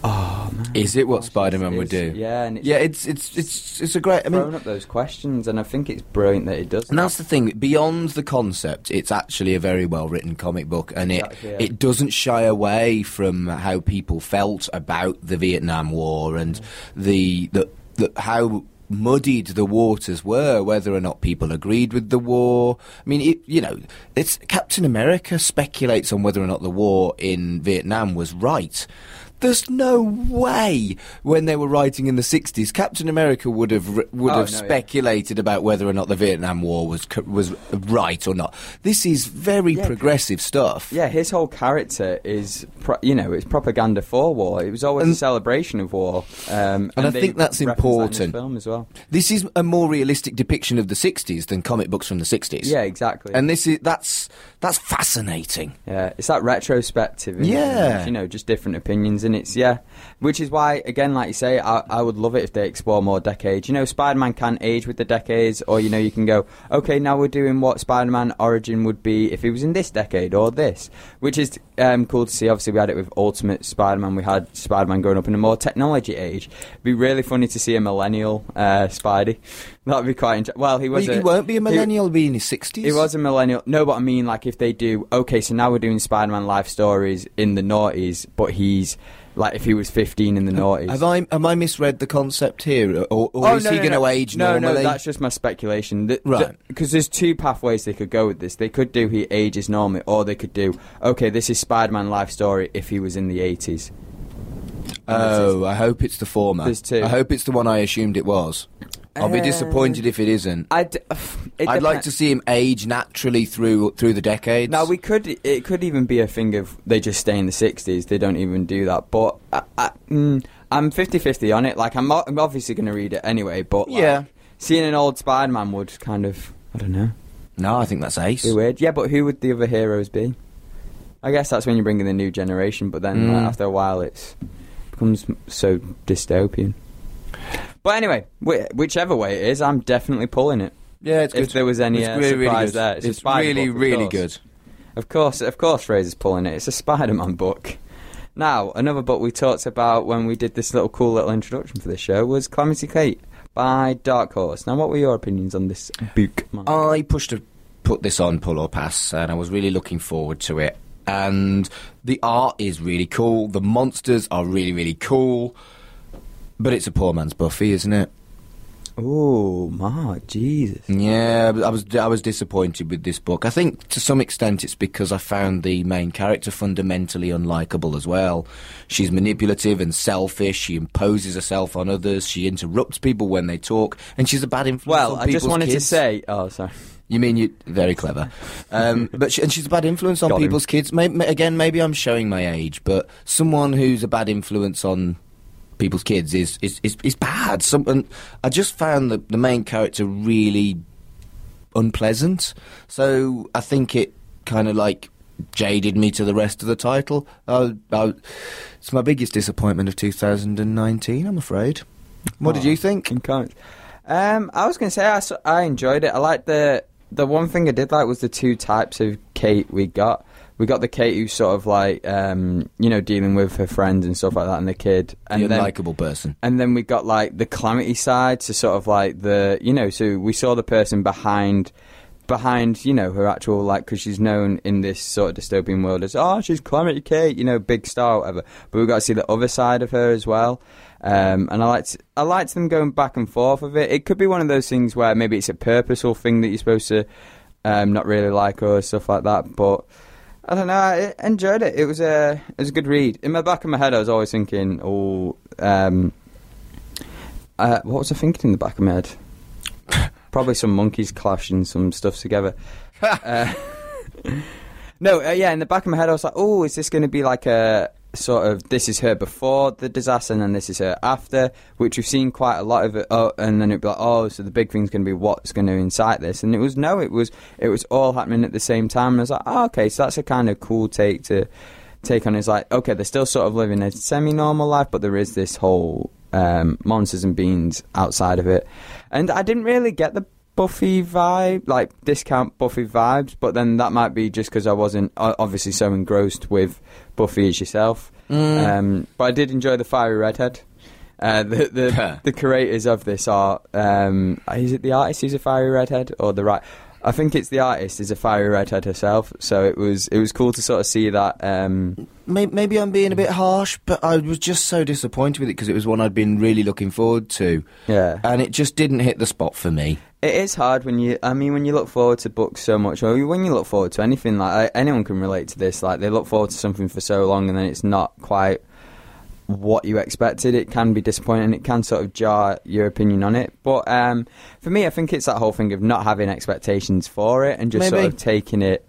"Oh man, Is it what gosh, Spider-Man would do? Yeah, and it's Yeah, it's it's it's it's a great. I mean, thrown up those questions, and I think it's brilliant that it does. And that. that's the thing. Beyond the concept, it's actually a very well written comic book, and it yeah. it doesn't shy away from how people felt about the Vietnam War and mm. the the, the how muddied the waters were, whether or not people agreed with the war. I mean, it, you know, it's Captain America speculates on whether or not the war in Vietnam was right. There's no way when they were writing in the 60s, Captain America would have would Oh, have no, yeah. speculated about whether or not the Vietnam War was was right or not. This is very Yeah. progressive stuff. Yeah, his whole character is, pro- you know, it's propaganda for war. It was always a celebration of war, um, And I think that's in important. this film as well. This is a more realistic depiction of the 60s than comic books from the 60s. Yeah, exactly. And this is that's that's fascinating. Yeah, it's that retrospective. it? Yeah. you know, just different opinions, and it's yeah, which is why again, like you say, I, I would love it if they explore more decades. You know, Spider-Man can't age with the decades, or you know, you can go, okay, now we're doing what Spider-Man origin would be if he was in this decade or this, which is um, cool to see. Obviously, we had it with Ultimate Spider-Man. We had Spider-Man growing up in a more technology age. It'd be really funny to see a millennial uh, Spidey. That'd be quite interesting. Well, he Well, was. he a, won't be a millennial. he- be in his 60s. he was a millennial. No, but I mean, like, if they do, okay, so now we're doing Spider Man life stories in the noughties, but he's, like, if he was 15 in the noughties. Have I am I misread the concept here, or, or Oh, is no, he no, going to no. age no, normally? No, that's just my speculation. The- Right. Because there's two pathways they could go with this. They could do he ages normally, or they could do, okay, this is Spider Man life story if he was in the 80s. oh, I hope it's the former. There's two. I hope it's the one I assumed it was. I'll be Uh, disappointed if it isn't. I'd, it I'd like to see him age naturally through through the decades. Now we could. It could even be a thing of they just stay in the sixties. They don't even do that. But I, I, mm, I'm 50-50 on it. Like I'm, I'm obviously going to read it anyway. But like, Yeah. seeing an old Spider-Man would kind of I don't know no, I think that's Ace. be weird. Yeah, but who would the other heroes be? I guess that's when you bring in the new generation. But then like, Mm. after a while, it's becomes so dystopian. But anyway, whi- whichever way it is, I'm definitely pulling it. Yeah, it's If there was any, It's uh, really, really surprise good. there, it's a It's Spider really, book, of really course. good. Of course, of course, Fraser's pulling it. It's a Spider-Man book. Now, another book we talked about when we did this little cool little introduction for the show was Calamity Kate by Dark Horse. Now, what were your opinions on this book? man? I pushed to put this on pull or pass, and I was really looking forward to it. And the art is really cool. The monsters are really, really cool. But it's a poor man's Buffy, isn't it? oh, my Jesus! Yeah, I was I was disappointed with this book. I think to some extent it's because I found the main character fundamentally unlikable as well. She's manipulative and selfish. She imposes herself on others. She interrupts people when they talk, and she's a bad influence. Well, I just wanted to say. Oh, sorry. You mean you very clever, um, but she, and she's a bad influence on Got him. people's kids. Maybe, again, maybe I'm showing my age, but someone who's a bad influence on people's kids is is is, is bad. Some, and I just found the the main character really unpleasant. So I think it kind of like jaded me to the rest of the title. I, I, it's my biggest disappointment of 2019. I'm afraid. What did you think? Um, I was going to say I, I enjoyed it. I liked the the one thing I did like was the two types of Kate we got. We got the Kate who's sort of like um, you know dealing with her friends and stuff like that, and the kid, and the then unlikable person. and then we got like the calamity side to sort of like the you know so we saw the person behind behind you know her actual like because she's known in this sort of dystopian world as oh she's calamity kate you know big star whatever but we got to see the other side of her as well um, and I liked I liked them going back and forth of it. It could be one of those things where maybe it's a purposeful thing that you're supposed to um, not really like or stuff like that. But I don't know. I enjoyed it. It was a it was a good read. In the back of my head, I was always thinking, oh, um, uh, what was I thinking in the back of my head? Probably some monkeys clashing some stuff together. uh, no, uh, yeah, in the back of my head, I was like, oh, is this going to be like a sort of this is her before the disaster and then this is her after, which we've seen quite a lot of it. Oh, and then it'd be like, oh, so the big thing's going to be what's going to incite this, and it was no, it was it was all happening at the same time. And I was like, oh, okay, so that's a kind of cool take to take on. Is like, okay, they're still sort of living a semi-normal life, but there is this whole um, monsters and beans outside of it, and I didn't really get the Buffy vibe, like discount Buffy vibes, but then that might be just because I wasn't obviously so engrossed with Buffy as yourself. Um, but I did enjoy the fiery redhead. Uh, the the, the creators of this are um, is it the artist who's a fiery redhead or the right? I think it's the artist is a fiery redhead herself. So it was it was cool to sort of see that. Um, May- Maybe I'm being a bit harsh, but I was just so disappointed with it because it was one I'd been really looking forward to. Yeah. And it just didn't hit the spot for me. It is hard when you. I mean, when you look forward to books so much, or when you look forward to anything, like anyone can relate to this. Like they look forward to something for so long, and then it's not quite what you expected. It can be disappointing. It can sort of jar your opinion on it. But um, for me, I think it's that whole thing of not having expectations for it and just sort of taking it,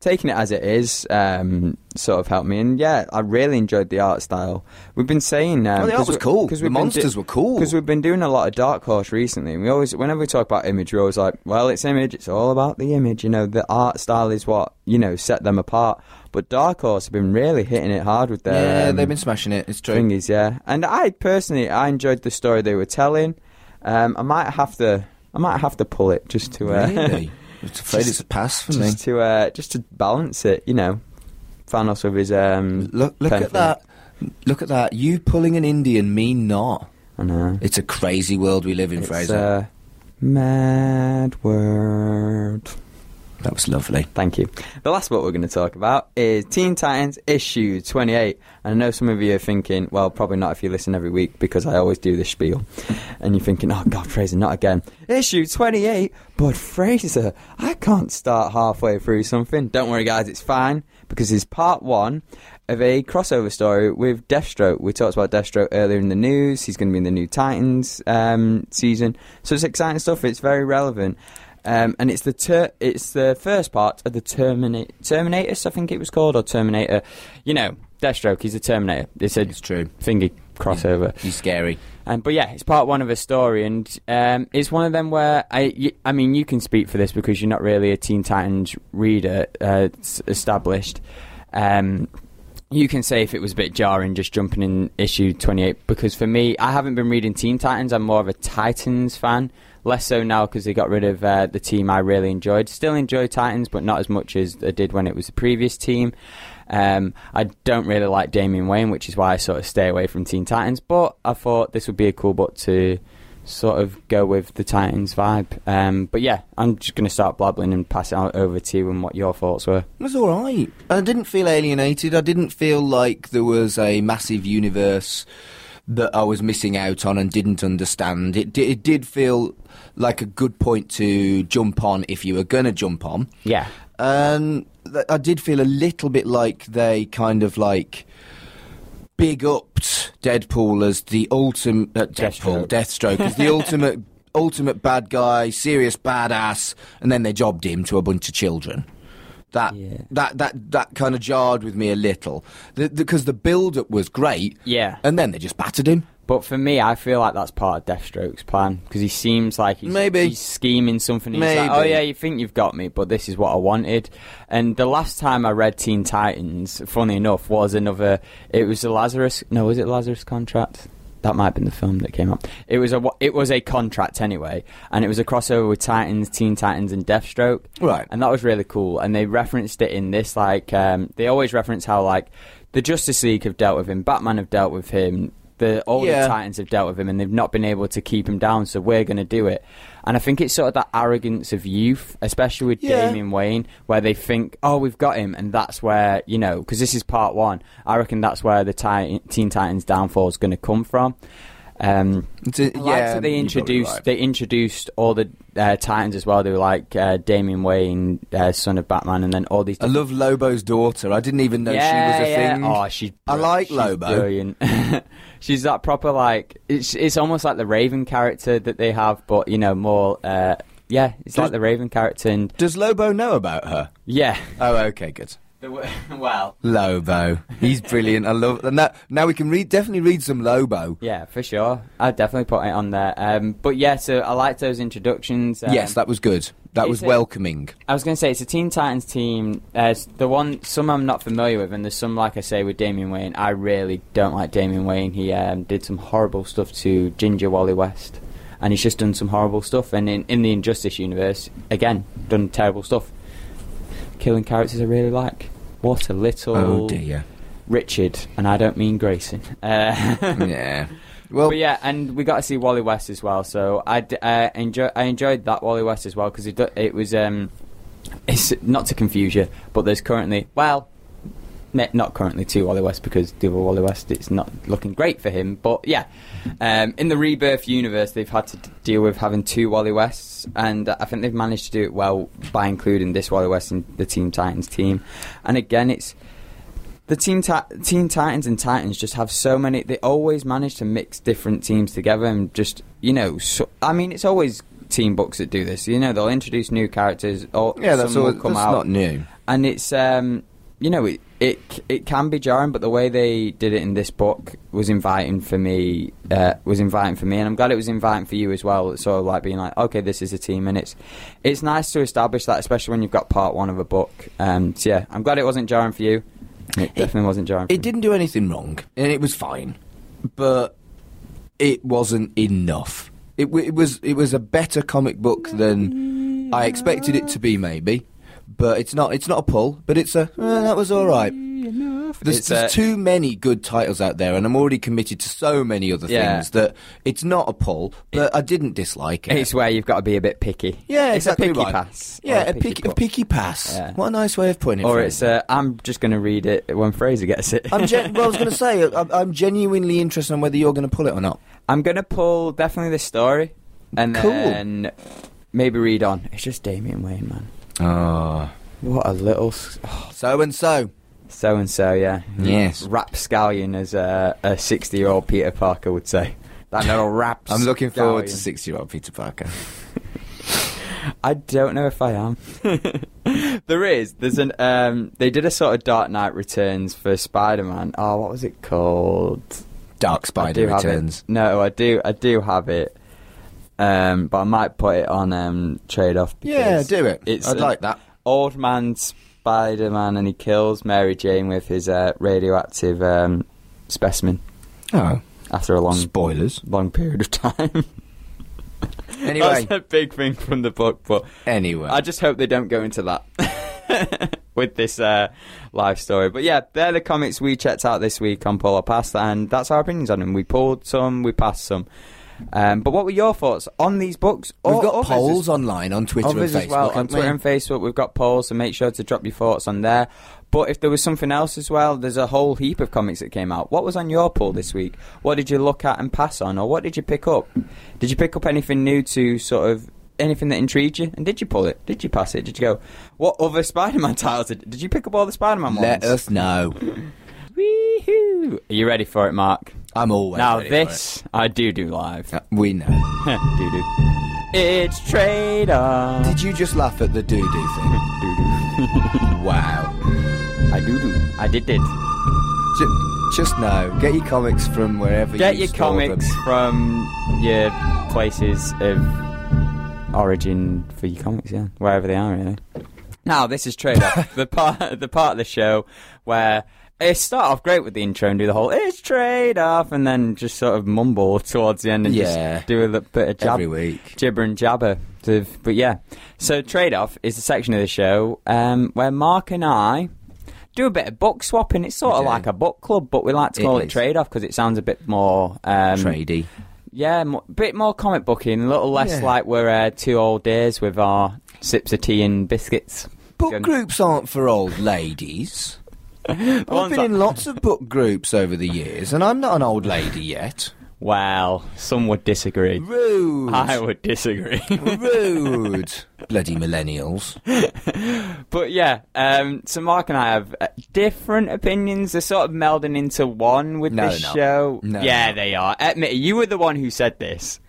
taking it as it is. Um, sort of helped me. And yeah, I really enjoyed the art style. We've been saying um, Oh, the art was cool. 'cause The monsters were cool. because we've been doing a lot of Dark Horse recently. And we always, whenever we talk about image, we're always like, well, it's image. It's all about the image. You know, the art style is what you know set them apart. But Dark Horse have been really hitting it hard with their yeah, um, they've been smashing it. It's true. thingies, yeah. And I personally, I enjoyed the story they were telling. Um, I might have to, I might have to pull it just to, uh, Really? I'm afraid Just- it's a pass for me. just to, uh, just to balance it. You know, Thanos with his um. Look, look at thing. that. Look at that. You pulling an Indian, me not. I know. It's a crazy world we live in, It's Fraser. mad world. That was lovely. Thank you. The last book we're going to talk about is Teen Titans issue 28. And I know some of you are thinking, well, probably not if you listen every week because I always do this spiel. And you're thinking, oh, God, Fraser, not again. Issue 28? But Fraser, I can't start halfway through something. Don't worry, guys, it's fine because it's part one of a crossover story with Deathstroke. We talked about Deathstroke earlier in the news. He's going to be in the new Titans um, season. So it's exciting stuff. It's very relevant. Um, and it's the ter- it's the first part of the Termina- Terminatus, I think it was called, or Terminator. You know, Deathstroke. He's a Terminator. It's a It's true. thingy crossover. He's scary. Um, but yeah, it's part one of a story, and um, it's one of them where I, y- I mean, you can speak for this because you're not really a Teen Titans reader uh, established. Um, you can say if it was a bit jarring just jumping in issue 28 because for me, I haven't been reading Teen Titans. I'm more of a Titans fan. Less so now because they got rid of uh, the team I really enjoyed. Still enjoy Titans, but not as much as I did when it was the previous team. Um, I don't really like Damian Wayne, which is why I sort of stay away from Teen Titans. But I thought this would be a cool book to sort of go with the Titans vibe. Um, but yeah, I'm just going to start blabbling and pass it over to you and what your thoughts were. It was all right. I didn't feel alienated. I didn't feel like there was a massive universe that I was missing out on and didn't understand. It, it did feel like a good point to jump on if you were going to jump on. Yeah. And th- I did feel a little bit like they kind of like big upped Deadpool as the ultimate uh, Deadpool, Deathstroke. Deathstroke as the ultimate ultimate bad guy, serious badass, and then they jobbed him to a bunch of children. That Yeah. that that that kind of jarred with me a little because the, build up was great. Yeah. and then they just battered him. But for me, I feel like that's part of Deathstroke's plan because he seems like he's, Maybe. he's scheming something. He's like, oh, Maybe. oh yeah, you think you've got me, but this is what I wanted. And the last time I read Teen Titans, funny enough, was another. It was the Lazarus. No, was it Lazarus contract? That might have been the film that came up. It was a it was a contract anyway, and it was a crossover with Titans, Teen Titans, and Deathstroke. Right. and that was really cool. And they referenced it in this, like um, they always reference how like the Justice League have dealt with him, Batman have dealt with him, the all Yeah. the Titans have dealt with him, and they've not been able to keep him down. So we're going to do it. And I think it's sort of that arrogance of youth, especially with Yeah. Damian Wayne, where they think, "Oh, we've got him," and that's where you know, because this is part one. I reckon that's where the Titan, Teen Titans downfall is going to come from. Um, It's a- I liked yeah, that they introduced right. they introduced all the uh, Titans as well. They were like uh, Damian Wayne, uh, son of Batman, and then all these. I love Lobo's daughter. I didn't even know yeah, she was a yeah. thing. Oh, she's. I like she's Lobo. Brilliant. she's that proper like it's it's almost like the Raven character that they have, but you know more. Uh, yeah, it's Does- like the Raven character, and Does Lobo know about her? yeah. Oh, okay, good. Well, Lobo, he's brilliant. I love. And that, now we can read, definitely read some Lobo. yeah, for sure. I'd definitely put it on there. Um, but yeah, so I liked those introductions. Um, yes, that was good. That was welcoming. I was going to say it's a Teen Titans team. Uh, the one some I'm not familiar with, and there's some like I say with Damian Wayne. I really don't like Damian Wayne. He um, did some horrible stuff to Ginger Wally West, and he's just done some horrible stuff. And in, in the Injustice universe, again, done terrible stuff, killing characters I really like. What a little Oh dear. Richard, and I don't mean Grayson. Uh, yeah. Well, but yeah, and we got to see Wally West as well. So I uh, enjoy I enjoyed that Wally West as well because it it was um it's not to confuse you, but there's currently well. Not currently two Wally West because the other Wally West it's not looking great for him. But yeah, um, in the Rebirth universe, they've had to deal with having two Wally Wests, and I think they've managed to do it well by including this Wally West in the Team Titans team. And again, it's the Teen, Ti- Teen Titans and Titans just have so many. They always manage to mix different teams together and just you know. So, I mean, it's always team books that do this. You know, they'll introduce new characters. Or yeah, that's some all. come that's out, not new. and it's um, you know, it, it it can be jarring, but the way they did it in this book was inviting for me. Uh, was inviting for me, and I'm glad it was inviting for you as well. It's sort of like being like, okay, this is a team, and it's it's nice to establish that, especially when you've got part one of a book. Um, so yeah, I'm glad it wasn't jarring for you. It definitely wasn't jarring. It didn't do anything wrong, and it was fine, but it wasn't enough. It, it was it was a better comic book than I expected it to be, maybe. But it's not. It's not a pull. But it's a. eh, that was all right. There's, It's, there's uh, too many good titles out there, and I'm already committed to so many other Yeah. things that it's not a pull. But I didn't dislike it. It's where you've got to be a bit picky. yeah, it's exactly a picky right. pass. Yeah, a, picky picky, a picky pass. Yeah. What a nice way of putting it. Or it's uh, I'm just going to read it when Fraser gets it. I'm gen- well, I was going to say I'm, I'm genuinely interested in whether you're going to pull it or not. I'm going to pull definitely the story, and Cool. then maybe read on. It's just Damian Wayne, man. Oh, What a little oh, so and so. So and so, yeah. Yes. rapscallion, as a 60 year old Peter Parker would say. That little rap. I'm looking forward to scallion. six-year-old Peter Parker. I don't know if I am. there is. There's an. Um, they did a sort of Dark Knight Returns for Spider-Man. Oh, what was it called? Dark Spider do have it. Returns. No, I do. I do have it. Um, but I might put it on um, trade off. Yeah, do it. It's I'd like that. Old man Spider-Man, and he kills Mary Jane with his uh, radioactive um, specimen Oh, after a long, spoilers. long period of time. Anyway, That's a big thing from the book, but anyway. I just hope they don't go into that with this uh, live story. But yeah, they're the comics we checked out this week on Pull or Pass, and that's our opinions on them. We pulled some, we passed some. Um, but what were your thoughts on these books? We've got polls as- online on Twitter and Facebook. as well on? Twitter and Facebook. We've got polls, so make sure to drop your thoughts on there. But if there was something else as well, there's a whole heap of comics that came out. What was on your poll this week? What did you look at and pass on, or what did you pick up? Did you pick up anything new to sort of anything that intrigued you? And did you pull it? Did you pass it? Did you go? What other Spider-Man titles did, did you pick up? All the Spider-Man ones? Let us know. Wee-hoo. Are you ready for it, Mark? I'm always now ready for this I do do live. Uh, we know. do do. It's trade on. Did you just laugh at the doo doo thing? Do do. Wow. I do do. I did did. Do, do Just know, get your comics from wherever Get you your store them. comics from your places of origin for your comics, yeah, wherever they are, really. Now, this is trade off, the part, the part of the show where it start off great with the intro and do the whole "it's trade off" and then just sort of mumble towards the end and Yeah. just do a little bit of jab, Every week. gibber and jabber. To, but yeah, so trade off is the section of the show um, where Mark and I do a bit of book swapping. It's sort We of do. like a book club, but we like to It call it is. trade off because it sounds a bit more um, yeah, a bit more comic booking, a little less Yeah. like we're uh, two old days with our sips of tea and biscuits. Book groups aren't for old ladies. I've been in lots of book groups over the years, and I'm not an old lady yet. Well, some would disagree. Rude. I would disagree. Rude. Bloody millennials. but yeah, um, so Mark and I have uh, different opinions. They're sort of melding into one with No, this they're show. No, yeah, they are. Admit it, you were the one who said this.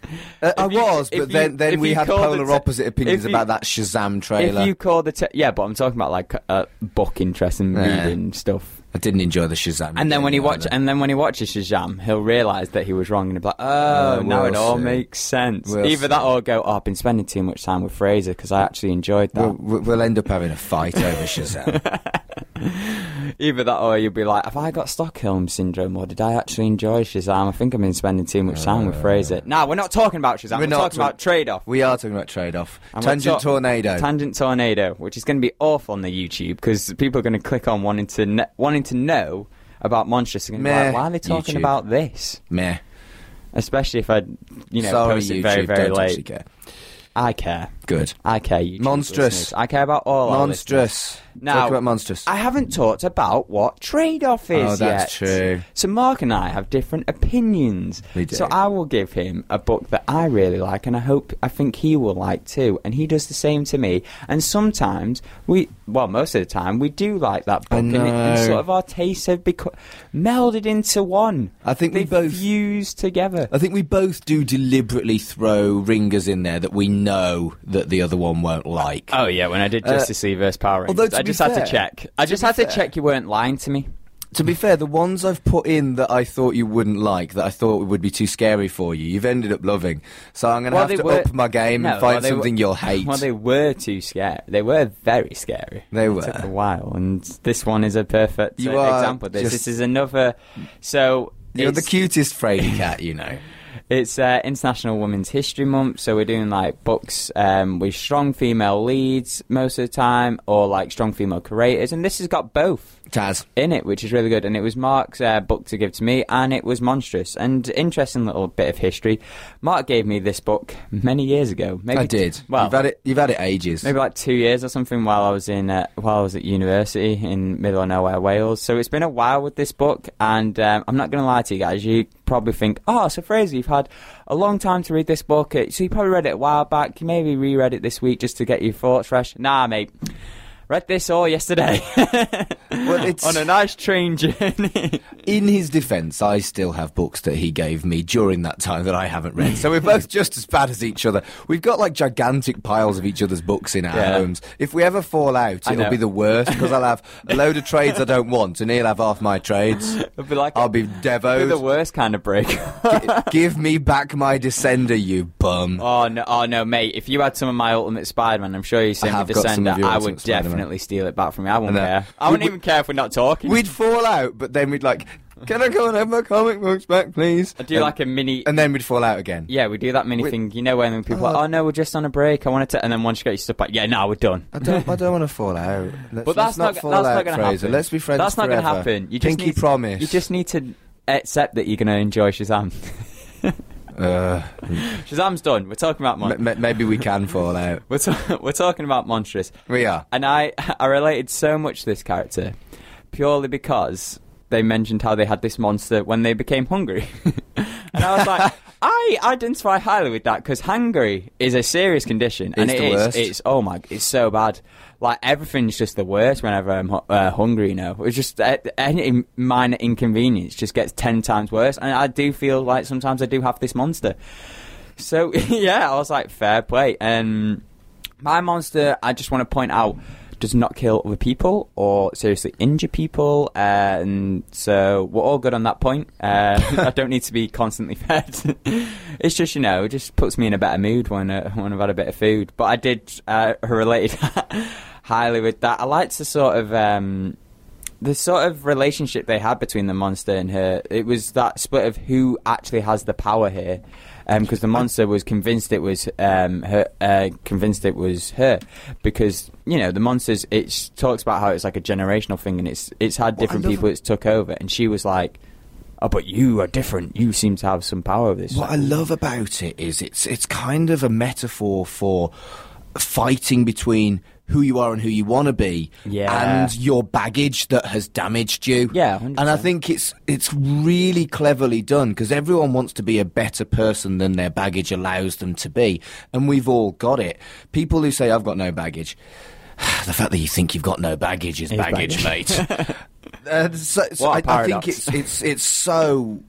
Uh, I you- was, but you- then, then we had polar te- opposite opinions you- about that Shazam trailer. If you call the te- yeah, but I'm talking about like uh, book interest and Yeah. reading stuff. I didn't enjoy the Shazam. And then when he either. watch, and then when he watches Shazam, he'll realise that he was wrong, and he'll be like, "Oh, Uh, now it we'll all see. makes sense." We'll Either see. that, or go, "Oh, I've been spending too much time with Fraser because I actually enjoyed that." We'll, we'll end up having a fight over Shazam. Either that, or you'll be like, "Have I got Stockholm syndrome, or did I actually enjoy Shazam?" I think I've been spending too much time with Fraser. No, we're not talking about Shazam. We're, We're not talking talk- about trade-off. we are talking about trade-off. And Tangent talk- tornado. Tangent tornado, which is going to be awful on the YouTube because people are going to click on wanting to kn- wanting to know about Monstrous. They're going to be Meh, like, "Why are they talking YouTube. about this?" Meh. Especially if I, you know, Sorry, post it YouTube. very very don't late. care. I care. Good. I care. Monstrous. I care about all. Monstrous. Now, Talk about monstrous. I haven't talked about what trade-off is Oh, that's yet. true. So Mark and I have different opinions. We do. So I will give him a book that I really like, and I hope I think he will like too. And he does the same to me. And sometimes we, well, most of the time we do like that book, and, it, and sort of our tastes have become melded into one. I think we They've both- fused together. I think we both do deliberately throw ringers in there that we know that the other one won't like. Oh yeah, when I did Uh, Justice League vs Power Rangers, I just had to check. I just had to fair- check you weren't lying to me. To be fair, the ones I've put in that I thought you wouldn't like, that I thought would be too scary for you, you've ended up loving. So I'm going to Well, have to were- up my game No, and find well, they were- something you'll hate. Well, they were too scary. They were very scary. They it were. took a while, and this one is a perfect uh, example of this. This is another. So You're the cutest fraidy cat, you know. It's uh, International Women's History Month, so we're doing like books um, with strong female leads most of the time, or like strong female creators, and this has got both Taz. in it, which is really good. And it was Mark's uh, book to give to me, and it was monstrous. And interesting little bit of history. Mark gave me this book many years ago. Maybe I did. Well, you've had it. You've had it ages. maybe like two years or something while I was in uh, while I was at university in middle of nowhere Wales. So it's been a while with this book, and um, I'm not going to lie to you guys. You probably think, oh, so Fraser, you've had a long time to read this book. Uh, So you probably read it a while back. You maybe reread it this week just to get your thoughts fresh. Nah, mate. Read this all yesterday Well, it's on a nice train journey. in his defence. I still have books that he gave me during that time that I haven't read. So we're both just as bad as each other. We've got like gigantic piles of each other's books in our Yeah. homes. If we ever fall out, it'll be the worst because I'll have a load of trades I don't want, and he'll have half my trades. It'll be like I'll be it'll be devoed. the worst kind of break. Give me back my Descender, you bum. Oh no, oh no, mate! If you had some of my Ultimate Spider-Man, I'm sure you sent me got Descender. I would Spider-Man. definitely steal it back from me. I wouldn't care. I wouldn't even care if we're not talking. We'd fall out, but then we'd like, can I go and have my comic books back, please? I do and, like a mini. and then we'd fall out again. yeah, we do that mini We- thing. You know when people, are Oh. like, oh no, we're just on a break. I wanted to, and then once you get your stuff back, yeah, no, we're done. I don't. I don't want to fall out. Let's, But that's not, not fall that's out, not going to Fraser. happen. Let's be friends. That's not going to happen. You just Pinky need, promise. You just need to accept that you're going to enjoy Shazam. Uh, Shazam's done. We're talking about m- maybe we can fall out. we're, ta- we're talking about Monstrous. We are. And I, I related so much to this character purely because they mentioned how they had this monster when they became hungry. and I was like, I identify highly with that because hungry is a serious condition. and It's it the is-. It's, oh my, it's so bad. Like, everything's just the worst whenever I'm uh, hungry, you know. It's just uh, any minor inconvenience just gets 10 times worse. And I do feel like sometimes I do have this monster. So, yeah, I was like, fair play. And my monster, I just want to point out, does not kill other people or seriously injure people, and so we're all good on that point. Uh, I don't need to be constantly fed. it's just you know, it just puts me in a better mood when uh, when I've had a bit of food. But I did uh, relate highly with that. I liked the sort of. Um, the sort of relationship they had between the monster and her, it was that split of who actually has the power here. Because the monster was convinced it was um, her, uh, convinced it was her, because you know the monsters. It talks about how it's like a generational thing, and it's it's had different love- people it's took over, and she was like, "Oh, but you are different. You seem to have some power over this." What I love about it is it's it's kind of a metaphor for fighting between who you are and who you want to be, Yeah. and your baggage that has damaged you. Yeah, 100%. and I think it's it's really cleverly done because everyone wants to be a better person than their baggage allows them to be, and we've all got it. People who say I've got no baggage. The fact that you think you've got no baggage is baggage, baggage. mate. uh, so, so I, I think it's it's it's so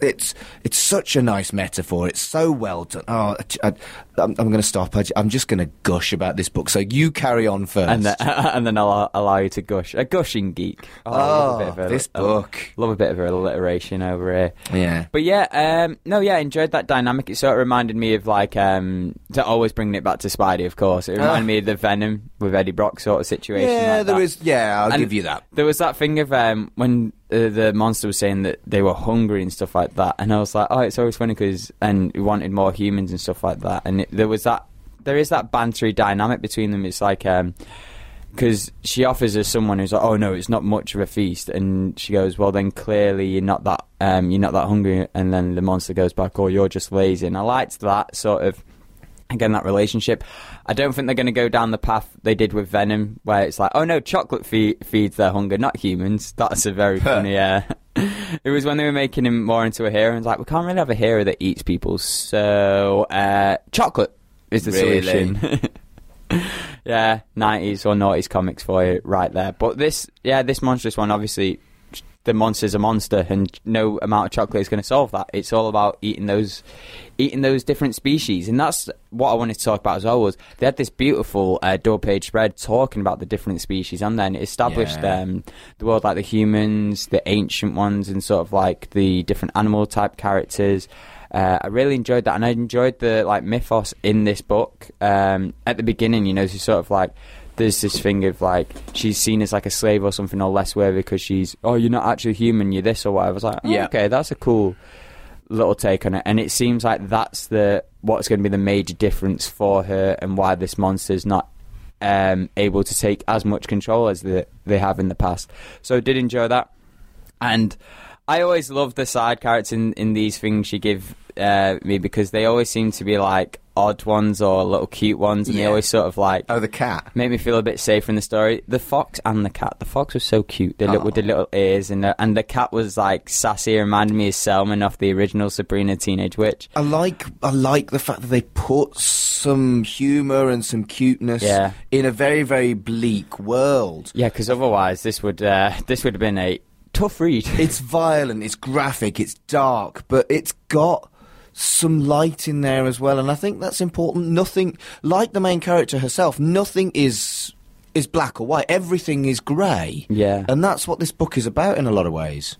it's it's such a nice metaphor. It's so well done. Oh, I, am going to stop. I, am just going to gush about this book. So you carry on first. and then, and then I'll allow you to gush. A gushing geek. Oh, I love a bit of Oh, a- this a- book. love a bit of alliteration over here. yeah. But yeah, um, no, yeah, enjoyed that dynamic. It sort of reminded me of like um, to always bringing it back to Spidey, of course. It reminded Ah. me of the Venom with Eddie Brock sort of situation. Yeah, like there that. is. Yeah, I'll And give you that. There was that thing of um, when uh, the monster was saying that they were hungry and stuff like that, and I was like, oh, it's always funny because and we wanted more humans and stuff like that, and it, there was that there is that bantery dynamic between them. It's like um 'cause because she offers us someone who's like, oh no, it's not much of a feast, and she goes, well then clearly you're not that um, you're not that hungry, and then the monster goes back, oh you're just lazy, and I liked that sort of again that relationship. I don't think they're going to go down the path they did with Venom, where it's like, oh no, chocolate fe- feeds their hunger, not humans. That's a very funny. Uh, it was when they were making him more into a hero, and it's like we can't really have a hero that eats people, so uh, chocolate is the Really? solution. yeah, nineties or noughties comics for you right there. But this, yeah, this monstrous one, obviously, the monster's a monster, and no amount of chocolate is going to solve that. It's all about eating those, eating those different species, and that's what I wanted to talk about as well. Was they had this beautiful uh, double page spread talking about the different species and it established Yeah. um, the world like the humans, the ancient ones, and sort of like the different animal type characters. Uh, I really enjoyed that, and I enjoyed the like mythos in this book. Um, at the beginning, you know, she's sort of like there's this thing of like she's seen as like a slave or something or less worthy because she's oh you're not actually human, you're this or whatever. I was like, oh, Yeah. okay, that's a cool little take on it, and it seems like that's the what's going to be the major difference for her and why this monster's not um, able to take as much control as the, they have in the past. So I did enjoy that, and I always love the side characters in, in these things you give uh, me because they always seem to be like odd ones or little cute ones, and they Yeah. always sort of like Oh, the cat. make me feel a bit safer in the story. The fox and the cat. The fox was so cute, the li- with the little ears, and the, and the cat was like sassy. Reminded me of Salem off the original Sabrina Teenage Witch. I like I like the fact that they put some humour and some cuteness Yeah. in a very very bleak world. Yeah, because otherwise this would uh, this would have been a tough read. It's violent, it's graphic, it's dark, but it's got some light in there as well, and I think that's important. Nothing like the main character herself. Nothing is is black or white. Everything is grey. Yeah. and that's what this book is about in a lot of ways.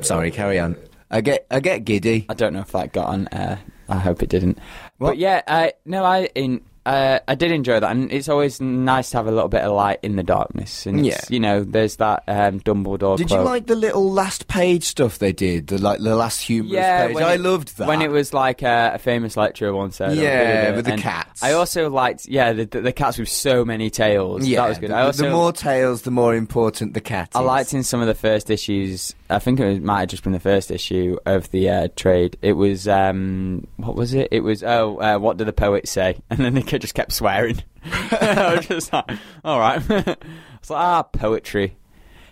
Sorry, carry on. I get I get giddy. I don't know if that got on. Uh, I hope it didn't. What? But yeah, I no, I in. Uh, I did enjoy that, and it's always nice to have a little bit of light in the darkness. And it's, Yeah. you know, there's that um, Dumbledore. Did you like the little last page stuff they did? The like the last humorous Yeah, page. I it- loved that. when it was like uh, a famous lecturer once said. Yeah, with the and cats. I also liked, yeah, the, the, the cats with so many tails. yeah, that was good. The, I also the more tails, the more important the cat. I is. liked in some of the first issues. I think it might have just been the first issue of the uh, trade. It was um, what was it? It was oh, uh, what do the poets say? And then they ke- just kept swearing. I was just like, all right. it's like ah, poetry.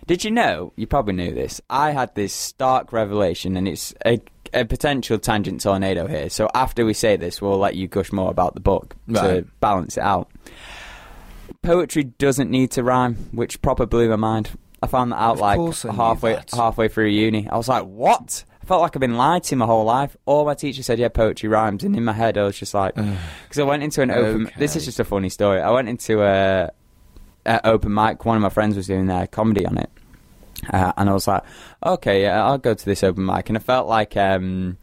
Did you know? You probably knew this. I had this stark revelation, and it's a, a potential tangent tornado here. So after we say this, we'll let you gush more about the book to balance it out. Poetry doesn't need to rhyme, which proper blew my mind. I found that out Of like course I knew halfway that. halfway through uni. I was like, "What?" I felt like I've been lied to my whole life. All my teacher said, "Yeah, poetry rhymes," and in my head, I was just like, because I went into an open. This is just a funny story. I went into a at open mic. One of my friends was doing their comedy on it, uh, and I was like, okay, yeah, I'll go to this open mic, and I felt like. Um,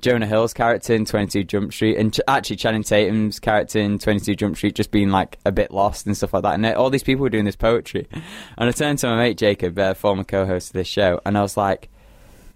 Jonah Hill's character in 22 Jump Street, and ch- actually Channing Tatum's character in 22 Jump Street just being like a bit lost and stuff like that. And they- all these people were doing this poetry. And I turned to my mate Jacob, uh, former co host of this show, and I was like,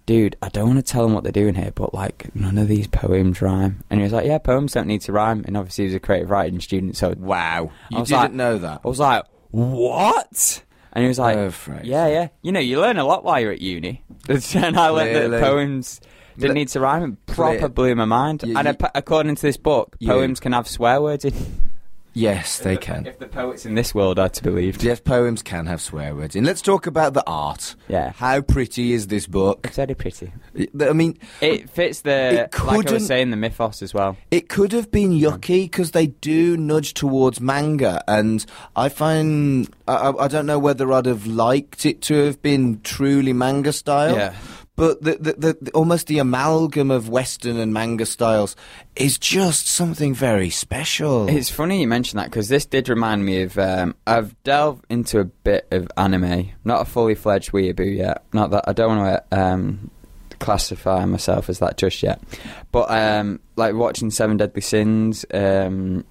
dude, I don't want to tell them what they're doing here, but like none of these poems rhyme. And he was like, yeah, poems don't need to rhyme. And obviously he was a creative writing student, so Wow. I was didn't like- know that. I was like, what? And he was like, Oh, yeah, yeah. You know, you learn a lot while you're at uni. and I learned that poems didn't need to rhyme. It proper Clear- blew my mind. You- and you- according to this book, You- poems can have swear words in. Yes, they If the- can. If the poets in this world are to be believed. Yes, poems can have swear words in. Let's talk about the art. Yeah. How pretty is this book? It's very pretty. I mean, It fits the, It like I was saying, the mythos as well. It could have been yucky because they do nudge towards manga, and I find I, I- I don't know whether I'd have liked it to have been truly manga style. Yeah. But the, the, the, almost the amalgam of Western and manga styles is just something very special. It's funny you mention that because this did remind me of. Um, I've delved into a bit of anime, not a fully fledged weeaboo yet. Not that I don't want to um, classify myself as that just yet, but um, like watching Seven Deadly Sins. Um,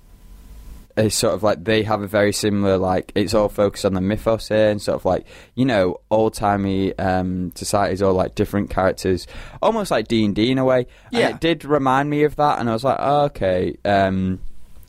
is sort of like they have a very similar like it's all focused on the mythos here and sort of like you know old timey um, societies or like different characters almost like D and D in a way And Yeah. it did remind me of that and I was like oh, okay um,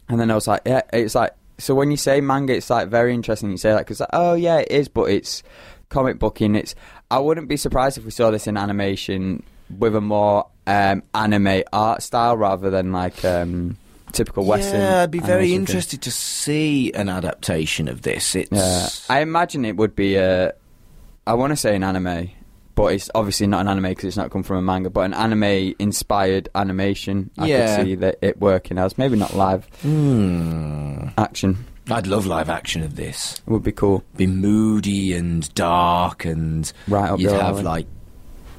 and then I was like, yeah, it's like, so when you say manga, it's like very interesting you say that because, like, oh yeah, it is, but it's comic booking. It's, I wouldn't be surprised if we saw this in animation with a more um, anime art style rather than like um, typical Western. Yeah, I'd be very animation thing. interested to see an adaptation of this. It's Yeah, I imagine it would be a, I want to say an anime, but it's obviously not an anime because it's not come from a manga, but an anime inspired animation. I Yeah. could see that it working as maybe not live Hmm. action. I'd love live action of this. Would be cool. Be moody and dark, and Right up you'd have alley. like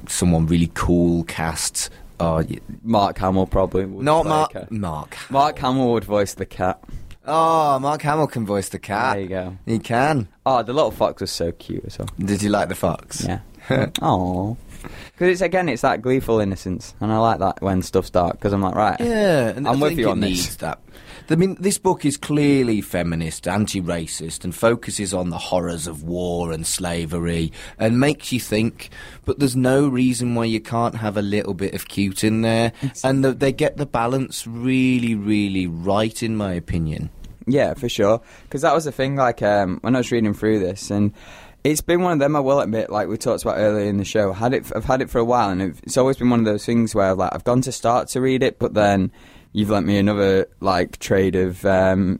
someone really cool cast. Oh, Mark Hamill probably would not Mark. Mark. Mark Hamill would voice the cat. Oh, Mark Hamill can voice the cat. There you go. He can. Oh, the little fox was so cute as well. Did you like the fox? Yeah. Oh. Because it's again, it's that gleeful innocence, and I like that when stuff's dark. Because I'm like, right, Yeah, I'm with you on this. that. I mean, this book is clearly feminist, anti-racist, and focuses on the horrors of war and slavery, and makes you think. But there's no reason why you can't have a little bit of cute in there, and the, they get the balance really, really right, in my opinion. Yeah, for sure. Because that was the thing. Like um, when I was reading through this, and it's been one of them. I will admit, like we talked about earlier in the show, I had it. I've had it for a while, and it's always been one of those things where like I've gone to start to read it, but then you've lent me another like trade of um,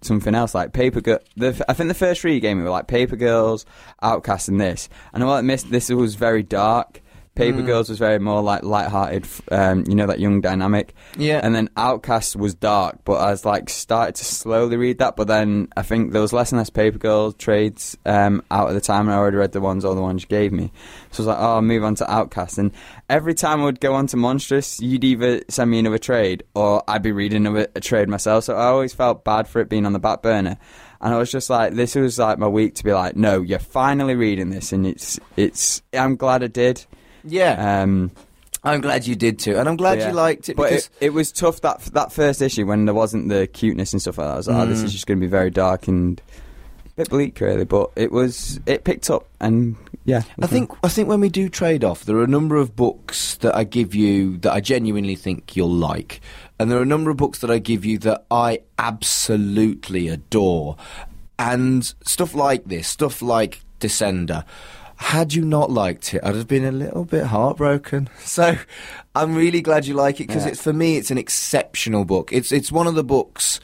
something else, like Paper Girl. The, I think the first three you gave me were like Paper Girls, Outcast, and this. And I admit, this was very dark. Paper Girls was very more like light-hearted, um, you know, that young dynamic. Yeah. And then Outcast was dark, but I was like started to slowly read that. But then I think there was less and less Paper Girl trades um, out at the time, and I already read the ones, all the ones you gave me. So I was like, oh, I'll move on to Outcast. And every time I would go on to Monstrous, you'd either send me another trade, or I'd be reading a, a trade myself. So I always felt bad for it being on the back burner. And I was just like, this was like my week to be like, no, you're finally reading this, and it's it's. I'm glad I did. Yeah, Um, I'm glad you did too, and I'm glad yeah. you liked it But because it, it was tough that that first issue when there wasn't the cuteness and stuff like that. I was like, oh, Mm. this is just going to be very dark and a bit bleak, really. But it was it picked up, and yeah, I think I think when we do trade off, there are a number of books that I give you that I genuinely think you'll like, and there are a number of books that I give you that I absolutely adore, and stuff like this, stuff like Descender. Had you not liked it, I'd have been a little bit heartbroken. So, I'm really glad you like it because Yeah. it's for me, it's an exceptional book. It's it's one of the books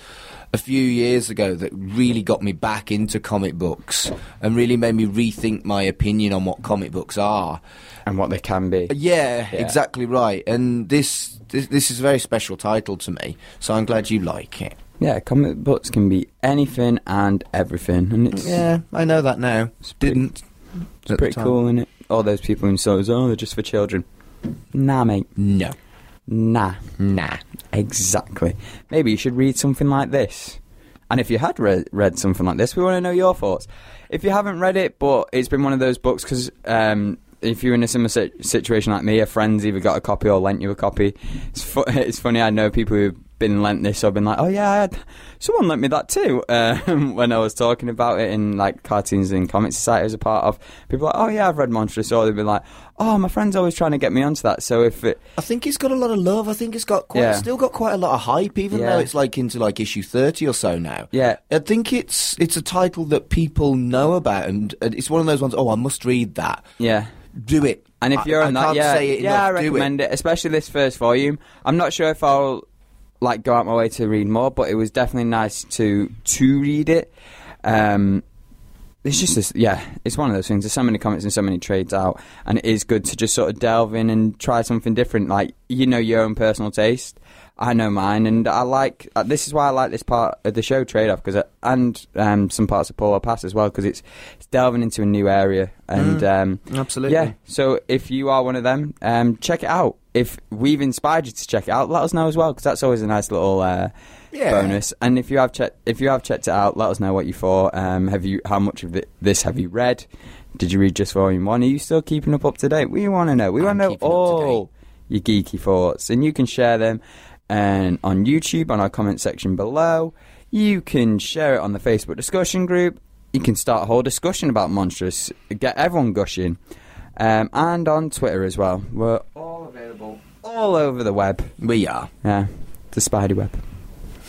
a few years ago that really got me back into comic books and really made me rethink my opinion on what comic books are. and what they can be. Yeah, Yeah. exactly right. And this, this this is a very special title to me, so I'm glad you like it. Yeah, comic books can be anything and everything, and it's Yeah, I know that now. Didn't. It's pretty cool, isn't it? All those people in stores, oh, they're just for children. Nah, mate, No. nah, Nah. exactly. Maybe you should read something like this, And if you had read, read something like this, we want to know your thoughts. If you haven't read it, but it's been one of those books because um, if you're in a similar si- situation like me, a friend's either got a copy or lent you a copy. It's, fu- it's funny. I know people who've been lent this I've been like, oh yeah, I had, someone lent me that too. Um, when I was talking about it in like cartoons and comic society as a part of, people like, oh yeah, I've read Monstrous, or they'd be like, oh my friend's always trying to get me onto that. So if it, I think it's got a lot of love. I think it's got quite, Yeah. still got quite a lot of hype, even Yeah. though it's like into like issue thirty or so now. Yeah. I think it's it's a title that people know about, and, and it's one of those ones. Oh, I must read that. yeah. Do it. And if you're I on that, can't yeah, say it yeah, I enough, do recommend it. especially this first volume. I'm not sure if I'll like go out my way to read more, but it was definitely nice to to read it. Um, it's just this, yeah, it's one of those things. There's so many comments and so many trades out, and it is good to just sort of delve in and try something different. Like you know your own personal taste. I know mine, and I like. Uh, this is why I like this part of the show, trade off, because and um, some parts of Pull or Pass as well, because it's it's delving into a new area, and um, Absolutely. yeah. So if you are one of them, um, check it out. If we've inspired you to check it out, let us know as well, because that's always a nice little uh, Yeah. bonus. And if you have checked, if you have checked it out, let us know what you thought. Um, have you? How much of it, this have you read? Did you read just volume one? Are you still keeping up up to date? We want to know. We want to know keeping up to all your geeky thoughts, and you can share them and on YouTube on our comment section below. You can share it on the Facebook discussion group. You can start a whole discussion about Monstrous, get everyone gushing, um, and on Twitter as well. We're all available all over the web. We are. Yeah, the Spidey web.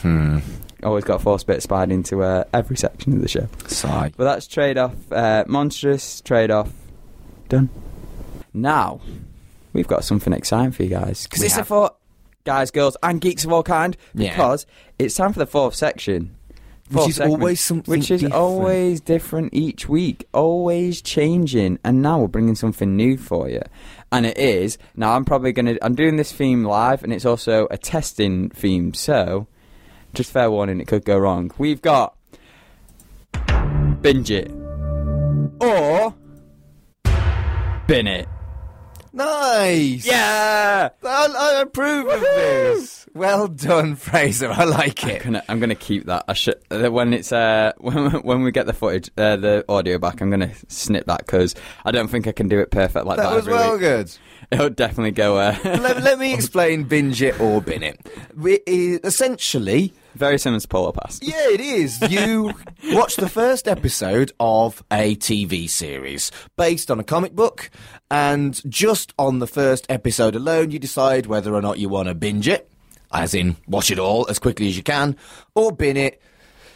Hmm. Always got a force bit of Spidey into uh, every section of the show. Sigh. But that's trade off. Uh, monstrous trade off. Done. Now, we've got something exciting for you guys. Because it's a have. Guys, girls, and geeks of all kind. Yeah. Because it's time for the fourth section. Which is segment, always something Which is different. always different each week. Always changing. And now we're bringing something new for you. And it is. Now, I'm probably going to. I'm doing this theme live, and it's also a testing theme. So, just fair warning, it could go wrong. We've got binge it or bin it. Nice. Yeah. I, I approve of this. Well done, Fraser. I like I'm it. gonna, I'm gonna keep that. I should uh, when it's uh when, when we get the footage, uh, the audio back. I'm gonna snip that because I don't think I can do it perfect like that. That was well week. good. It'll definitely go. Uh, let, let me explain binge it or bin it. We, essentially, very similar to Pull or Pass. yeah, it is. You watch the first episode of a TV series based on a comic book, and just on the first episode alone, you decide whether or not you want to binge it, as in watch it all as quickly as you can, or bin it.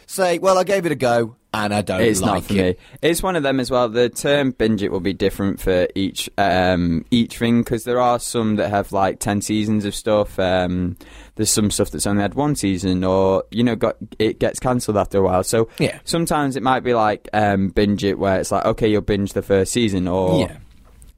Say, well, I gave it a go, and I don't It's like not for it. me. It's one of them as well. The term binge it will be different for each um, each thing because there are some that have like ten seasons of stuff. Um, there's some stuff that's only had one season, or you know, got it gets cancelled after a while. So Yeah. sometimes it might be like um, binge it, where it's like okay, you'll binge the first season, or Yeah.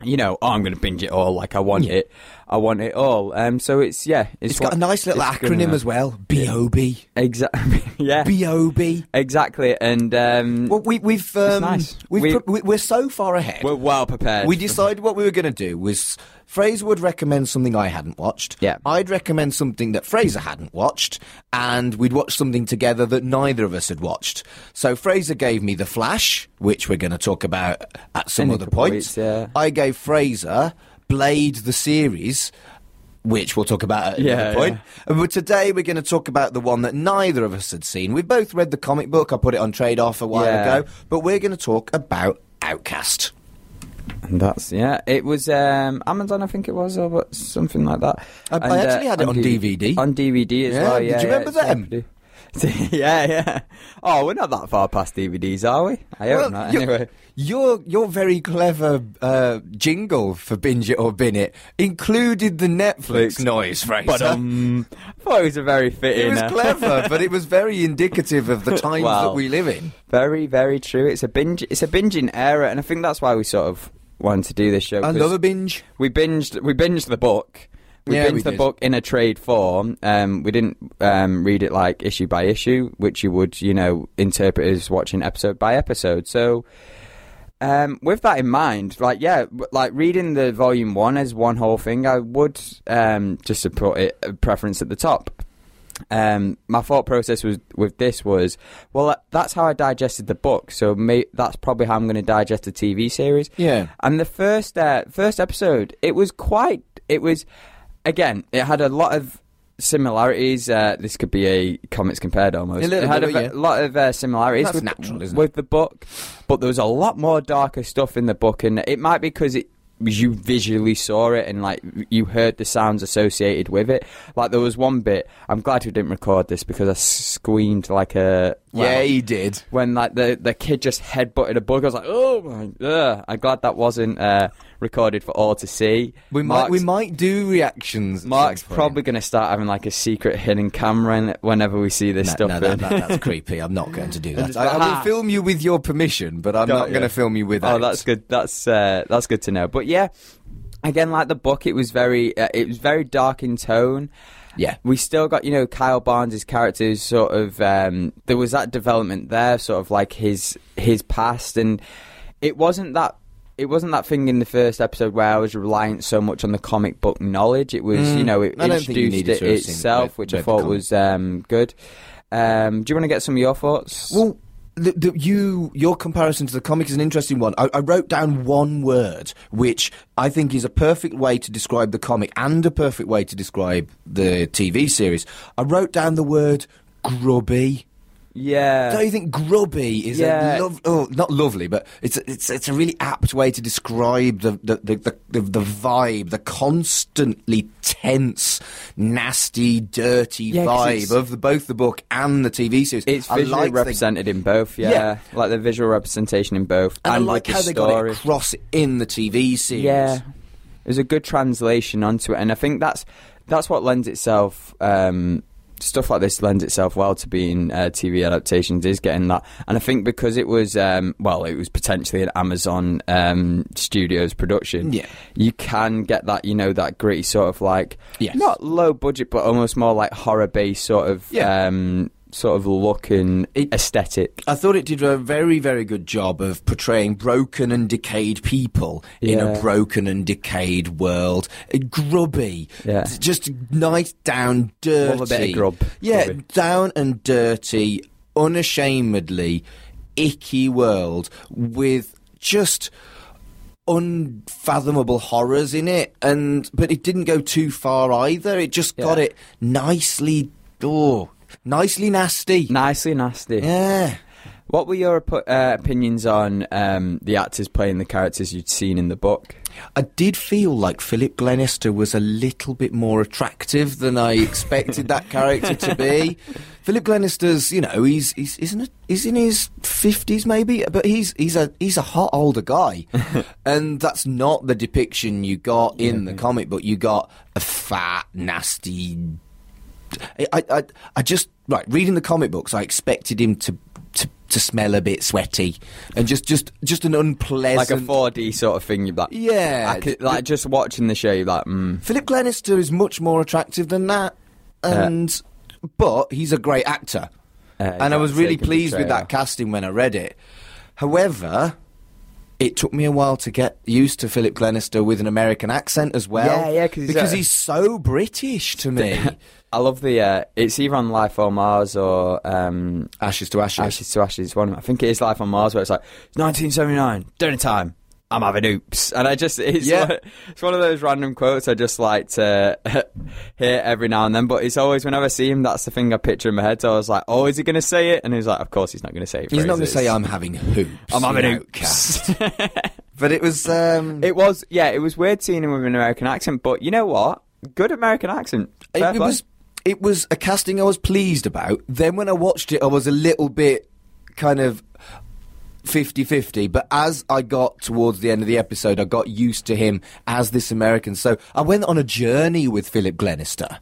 You know, oh, I'm going to binge it all. Like I want Yeah. it, I want it all. Um, so it's yeah, it's, It's got a nice little acronym as well. B.O.B. Exactly. yeah. B.O.B. exactly. And um, Well, we, we've um, nice. we've We- pre- we, we're so far ahead. we're well prepared. we decided what we were going to do was Fraser would recommend something I hadn't watched. Yeah. I'd recommend something that Fraser hadn't watched, and we'd watch something together that neither of us had watched. So Fraser gave me The Flash, which we're going to talk about at some In other point. weeks, yeah. I gave Fraser Blade the series. Which we'll talk about at Yeah, another point. But today we're going to talk about the one that neither of us had seen. We both read the comic book. I put it on trade off a while Yeah. ago. But we're going to talk about Outcast. And that's yeah. It was um, Amazon, I think it was, or something like that. I- I actually had it on DVD. On DVD as Yeah, well. did you remember them? Hard to do. yeah, yeah. Oh, we're not that far past DVDs, are we? I hope not. your- Anyway, Your your very clever uh, jingle for binge it or bin it included the Netflix noise, Fraser. but um, I thought it was a very fitting. it was uh, clever, but it was very indicative of the times Wow. that we live in. Very, very true. It's a binge. It's a binging era, and I think that's why we sort of wanted to do this show. I 'cause love a binge. we binged. We binged the book. We Yeah, binged we the did. book in a trade form. Um, we didn't um, read it like issue by issue, which you would, you know, interpret as watching episode by episode. So, um, with that in mind, like yeah, like reading the volume one as one whole thing, I would um, just to put it a preference at the top. um, my thought process was with this was, well, that's how I digested the book, so may, that's probably how I'm going to digest the TV series. Yeah. And the first uh, first episode, it was quite. It was again, it had a lot of similarities. Uh, this could be a comics compared almost. It had bit, a yeah. lot of uh, similarities with, natural, with the book, but there was a lot more darker stuff in the book, and it might be because it you visually saw it and like you heard the sounds associated with it. Like there was one bit. I'm glad we didn't record this because I screamed like a well, yeah, he did. when like the the kid just headbutted a bug. I was like, oh my! Ugh. I'm glad that wasn't uh, recorded for all to see. We might we might do reactions. Mark's probably going to start having like a secret hidden camera whenever we see this No, stuff. no, that, that, that's creepy. I'm not going to do that. I, I will film you with your permission, but I'm Got not going to film you without. Oh, that's good. That's uh, that's good to know. But yeah, again, like the book, it was very uh, it was very dark in tone. Yeah. we still got you know Kyle Barnes' characters sort of um, there was that development there, sort of like his his past, and it wasn't that. It wasn't that thing in the first episode where I was reliant so much on the comic book knowledge. It was, you know, it Mm. I don't think you introduced it seen- itself, which I thought was um, good. Um, do you want to get some of your thoughts? Well, the, the, you your comparison to the comic is an interesting one. I, I wrote down one word, which I think is a perfect way to describe the comic and a perfect way to describe the TV series. I wrote down the word grubby. Yeah, Don't you think grubby is Yeah. a lov- oh, not lovely, but it's a, it's it's a really apt way to describe the the, the, the, the the vibe, the constantly tense, nasty, dirty Yeah, 'cause it's- vibe of the, both the book and the TV series. It's visually like the- represented in both, yeah. Yeah. Like the visual representation in both. and, I with like the how they got it across in the TV series. Yeah. There's a good translation onto it and I think that's that's what lends itself um stuff like this lends itself well to being uh, TV adaptations is getting that and I think because it was um well it was potentially an Amazon um studios production Yeah. you can get that you know that gritty sort of like Yes. not low budget but almost more like horror based sort of Yeah. um sort of look and It- aesthetic I thought it did a very, very good job of portraying broken and decayed people in a broken and decayed world. Grubby. Yeah. Just nice, down, dirty. Love a bit of grub. Yeah, Grubby. down and dirty, unashamedly icky world with just unfathomable horrors in it and but it didn't go too far either it just got it nicely oh nicely nasty nicely nasty yeah What were your uh, opinions on um, the actors playing the characters you'd seen in the book? I did feel like Philip Glenister was a little bit more attractive than I expected that character to be. Philip Glenister's, you know, he's he's isn't it, he's in his fifties maybe, but he's he's a he's a hot older guy, and that's not the depiction you got in the comic book. You got a fat, nasty. I, I I just right reading the comic books. I expected him to. To, to smell a bit sweaty and just just just an unpleasant Like a 4D sort of thing. Like, Yeah, could, like just watching the show. You're like, mm. Philip Glenister is much more attractive than that, and but he's a great actor, Uh, and I was really pleased with that casting when I read it. However, it took me a while to get used to Philip Glenister with an American accent as well. Yeah, yeah, he's, because uh, he's so British to me. I love the. Uh, it's either on Life on Mars or um, ashes to ashes. Ashes to Ashes. One, of them. I think it is Life on Mars, where it's like 1979, dinner time. I'm having oops, and I just it's Yeah. one, it's one of those random quotes I just like to hear every now and then. But it's always whenever I see him, that's the thing I picture in my head. So I was like, oh, is he going to say it? And he's like, of course he's not going to say it. He's not going to say I'm having hoops. I'm having you oops. outcast." but it was. Um, It was, yeah, it was weird seeing him with an American accent, but you know what? Good American accent. It, Fair it was it was a casting I was pleased about. Then when I watched it, I was a little bit kind of 50-50. But as I got towards the end of the episode, I got used to him as this American. So I went on a journey with Philip Glenister.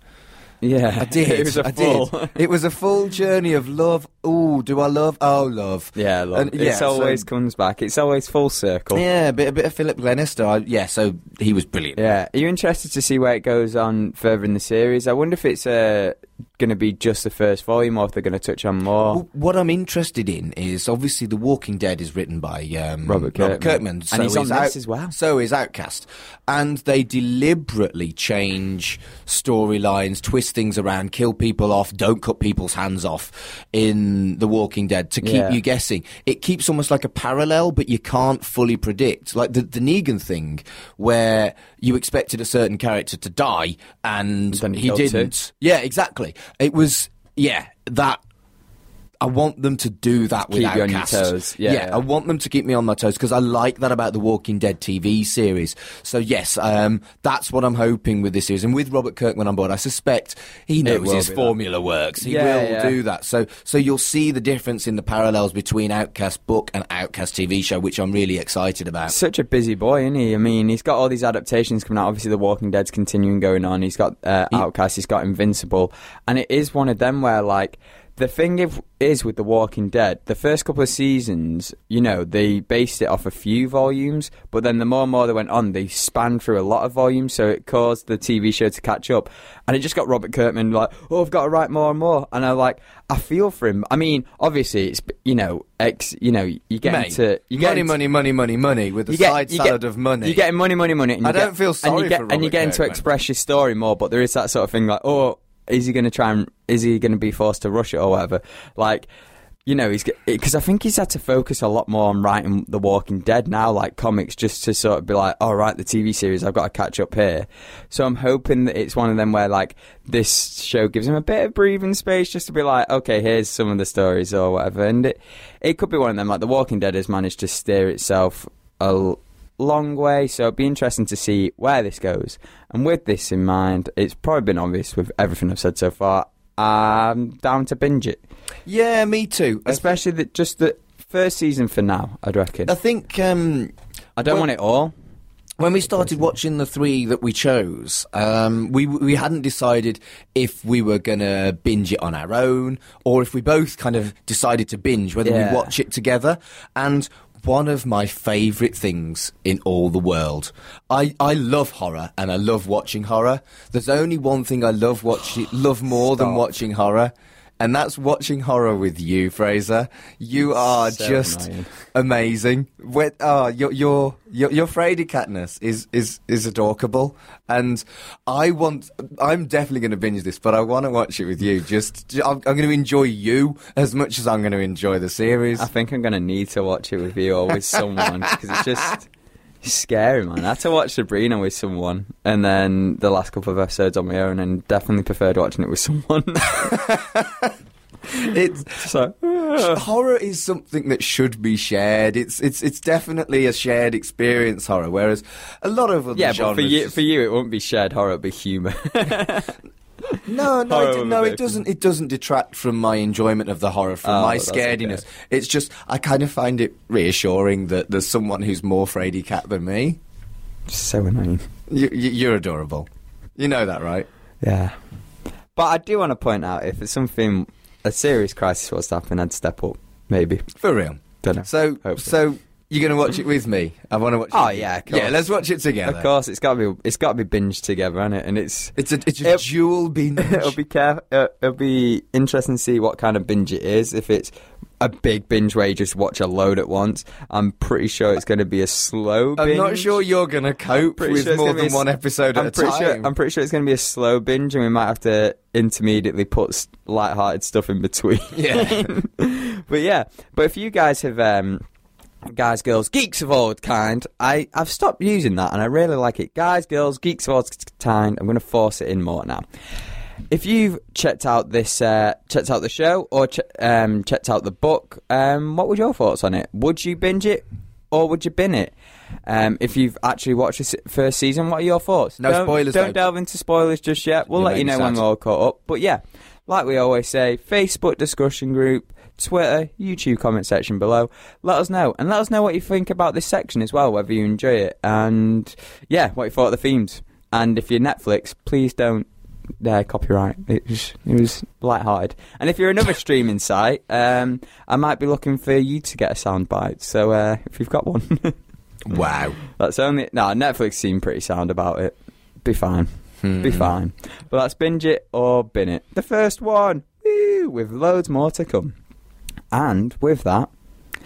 yeah, I did. it was a I full. did. It was a full journey of love Oh, do I love? Oh, love. Yeah, love. And, it so- always comes back. It's always full circle. Yeah, a bit, a bit of Philip Glenister. I, yeah, so he was brilliant. Yeah. Are you interested to see where it goes on further in the series? I wonder if it's uh, going to be just the first volume or if they're going to touch on more. Well, what I'm interested in is obviously The Walking Dead is written by um, Robert Kirkman. Kirkman, And so he's on is this as well. So is Outcast, and they deliberately change storylines, twist things around, kill people off, don't cut people's hands off in The Walking Dead to keep Yeah. you guessing. It keeps almost like a parallel, but you can't fully predict. Like the, the Negan thing, where you expected a certain character to die and he he killed two. didn't. Yeah, exactly. It was yeah that. I want them to do that with Keep you on your toes. Yeah, yeah. I want them to keep me on my toes because I like that about the Walking Dead TV series. So yes, um, that's what I'm hoping with this series, and with Robert Kirkman on board, I suspect he knows his be that. formula works. He Yeah, will yeah. do that. So so you'll see the difference in the parallels between Outcast book and Outcast TV show, which I'm really excited about. Such a busy boy, isn't he? I mean, he's got all these adaptations coming out. Obviously, The Walking Dead's continuing going on. He's got uh, Outcast. He's got Invincible, and it is one of them where, like, the thing if, is with The Walking Dead, the first couple of seasons, you know, they based it off a few volumes, but then the more and more they went on, they spanned through a lot of volumes, so it caused the TV show to catch up, and it just got Robert Kirkman like, oh, I've got to write more and more, and I like, I feel for him. I mean, obviously, it's you know, ex, you know, you get Mate, into you get money, into- money, money, money, money with the get- side salad get- of money. You're getting money, money, money. And I don't get- feel and sorry you get, for And you Robert get to Kirkman. express your story more, but there is that sort of thing like, oh, is he going to try and is he going to be forced to rush it or whatever? Like. You know, he's because I think he's had to focus a lot more on writing The Walking Dead now, like comics, just to sort of be like, all right, the TV series, I've got to catch up here. So I'm hoping that it's one of them where like this show gives him a bit of breathing space, just to be like, okay, here's some of the stories or whatever, and it it could be one of them. Like The Walking Dead has managed to steer itself a long way, so it'd be interesting to see where this goes. And with this in mind, it's probably been obvious with everything I've said so far. I'm down to binge it, yeah, me too. I especially the, just the first season for now. I'd reckon. I think um, I don't well- want it all. when we started watching the three that we chose, um, we we hadn't decided if we were gonna binge it on our own or if we both kind of decided to binge whether Yeah. we watch it together. And one of my favourite things in all the world, I, I love horror and I love watching horror. There's only one thing I love watching, love more than watching horror. And that's watching horror with you, Fraser. You are So just annoying. amazing. When, oh, ah, your your your your Frady catness is is is adorable, and I want. I'm definitely going to binge this, but I want to watch it with you. Just, I'm, I'm going to enjoy you as much as I'm going to enjoy the series. I think I'm going to need to watch it with you or with someone because it's just scary, man. I had to watch Sabrina with someone and then the last couple of episodes on my own and definitely preferred watching it with someone. It's so, horror is something that should be shared. It's it's it's definitely a shared experience. Horror, whereas a lot of other yeah, but for you, for you, it won't be shared horror, it'll be humour. No, no, Horror it, no, it doesn't. It doesn't detract from my enjoyment of the horror, from Oh, my scarediness. okay. It's just I kind of find it reassuring that there's someone who's more fraidy cat than me. so annoying. You, you, you're adorable. You know that, right? Yeah. But I do want to point out if it's something, a serious crisis was to happen, I'd step up. Maybe. For real. Don't know. So, Hopefully. so you're going to watch it with me? I want to watch. Oh, it yeah, of course. yeah. Let's watch it together. Of course, it's got to be it's got to be binged together, isn't it? And it's It's a it's a It- dual binge. it'll be caref- uh, it'll be interesting to see what kind of binge it is. If it's a big binge where you just watch a load at once, I'm pretty sure it's going to be a slow. Binge. I'm not sure you're going to cope with sure more than a one episode I'm at a time. sure I'm pretty sure it's going to be a slow binge, and we might have to intermediately put light-hearted stuff in between. Yeah. but yeah, but if you guys have. Um, Guys, girls, geeks of all kind. I, I've stopped using that and I really like it. Guys, girls, geeks of all kind. I'm going to force it in more now. If you've checked out this, uh, checked out the show or che- um, checked out the book, um, what were your thoughts on it? Would you binge it or would you bin it? Um, if you've actually watched the first season, what are your thoughts? No don't, spoilers, Don't though. delve into spoilers just yet. We'll You'll let you know when we're all caught up. But yeah, like we always say, Facebook discussion group, Twitter, YouTube comment section below. Let us know. And let us know what you think about this section as well, whether you enjoy it. And yeah, what you thought of the themes. And if you're Netflix, please don't uh, copyright. It was it was light-hearted. And if you're another streaming site, um, I might be looking for you to get a soundbite. So uh, if you've got one, Wow. that's only no. Netflix seemed pretty sound about it. Be fine. Be fine. But that's binge it or bin it. The first one, woo, with loads more to come. And with that,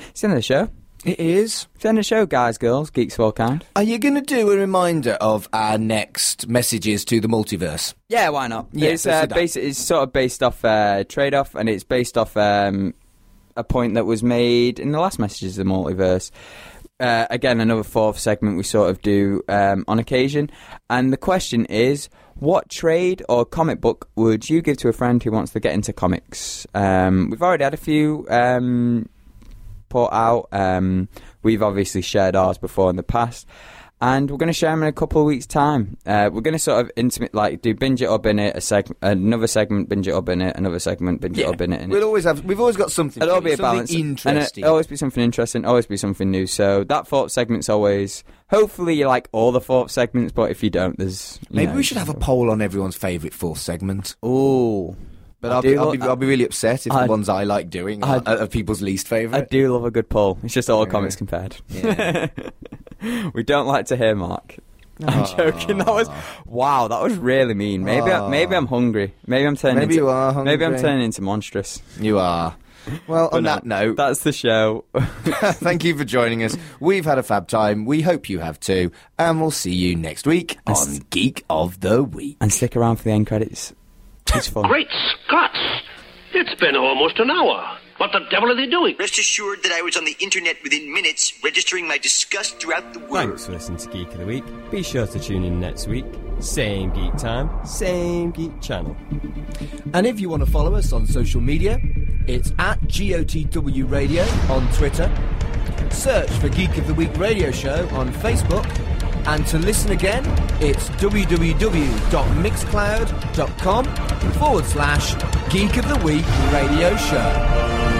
it's the end of the show. It is. It's of the show, guys, girls, geeks of all kind. Are you going to do a reminder of our next messages to the multiverse? Yeah, why not? Yeah, it's, uh, it's sort of based off uh, trade off, and it's based off um, a point that was made in the last messages of the multiverse. Uh, again, another fourth segment we sort of do um, on occasion. And the question is what trade or comic book would you give to a friend who wants to get into comics? Um, we've already had a few um, put out. Um, we've obviously shared ours before in the past. And we're going to share them in a couple of weeks' time. Uh, we're going to sort of intimate, like do binge it or bin it, a seg- another segment binge it or bin it, another segment binge it or bin it. and We'll always have. We've always got something. It'll all be you, a balance. Something And interesting. it'll always be something interesting, always be something new. So that fourth segment's always. Hopefully, you like all the fourth segments, but if you don't, there's. you Maybe know, we should have a poll on everyone's favourite fourth segment. Oh. But I I'll do be, I'll, be, I'll be really upset if I- the ones I like doing are, I- are people's least favourite. I do love a good poll. It's just all Yeah. comics compared. Yeah. we don't like to hear Mark. I'm joking. That was wow. That was really mean. Maybe I, maybe I'm hungry. Maybe I'm turning. Maybe into, you are Hungry. Maybe I'm turning into monstrous. You are. Well, on no, that note, that's the show. thank you for joining us. We've had a fab time. We hope you have too. And we'll see you next week Yes. on Geek of the Week. and stick around for the end credits. It's fun. Great Scots! It's been almost an hour. What the devil are they doing? Rest assured that I was on the internet within minutes, registering my disgust throughout the world. Thanks for listening to Geek of the Week. Be sure to tune in next week. Same geek time, same geek channel. And if you want to follow us on social media, it's at GOTW Radio on Twitter. Search for Geek of the Week Radio Show on Facebook. And to listen again, it's www.mixcloud.com forward slash Geek of the Week Radio Show.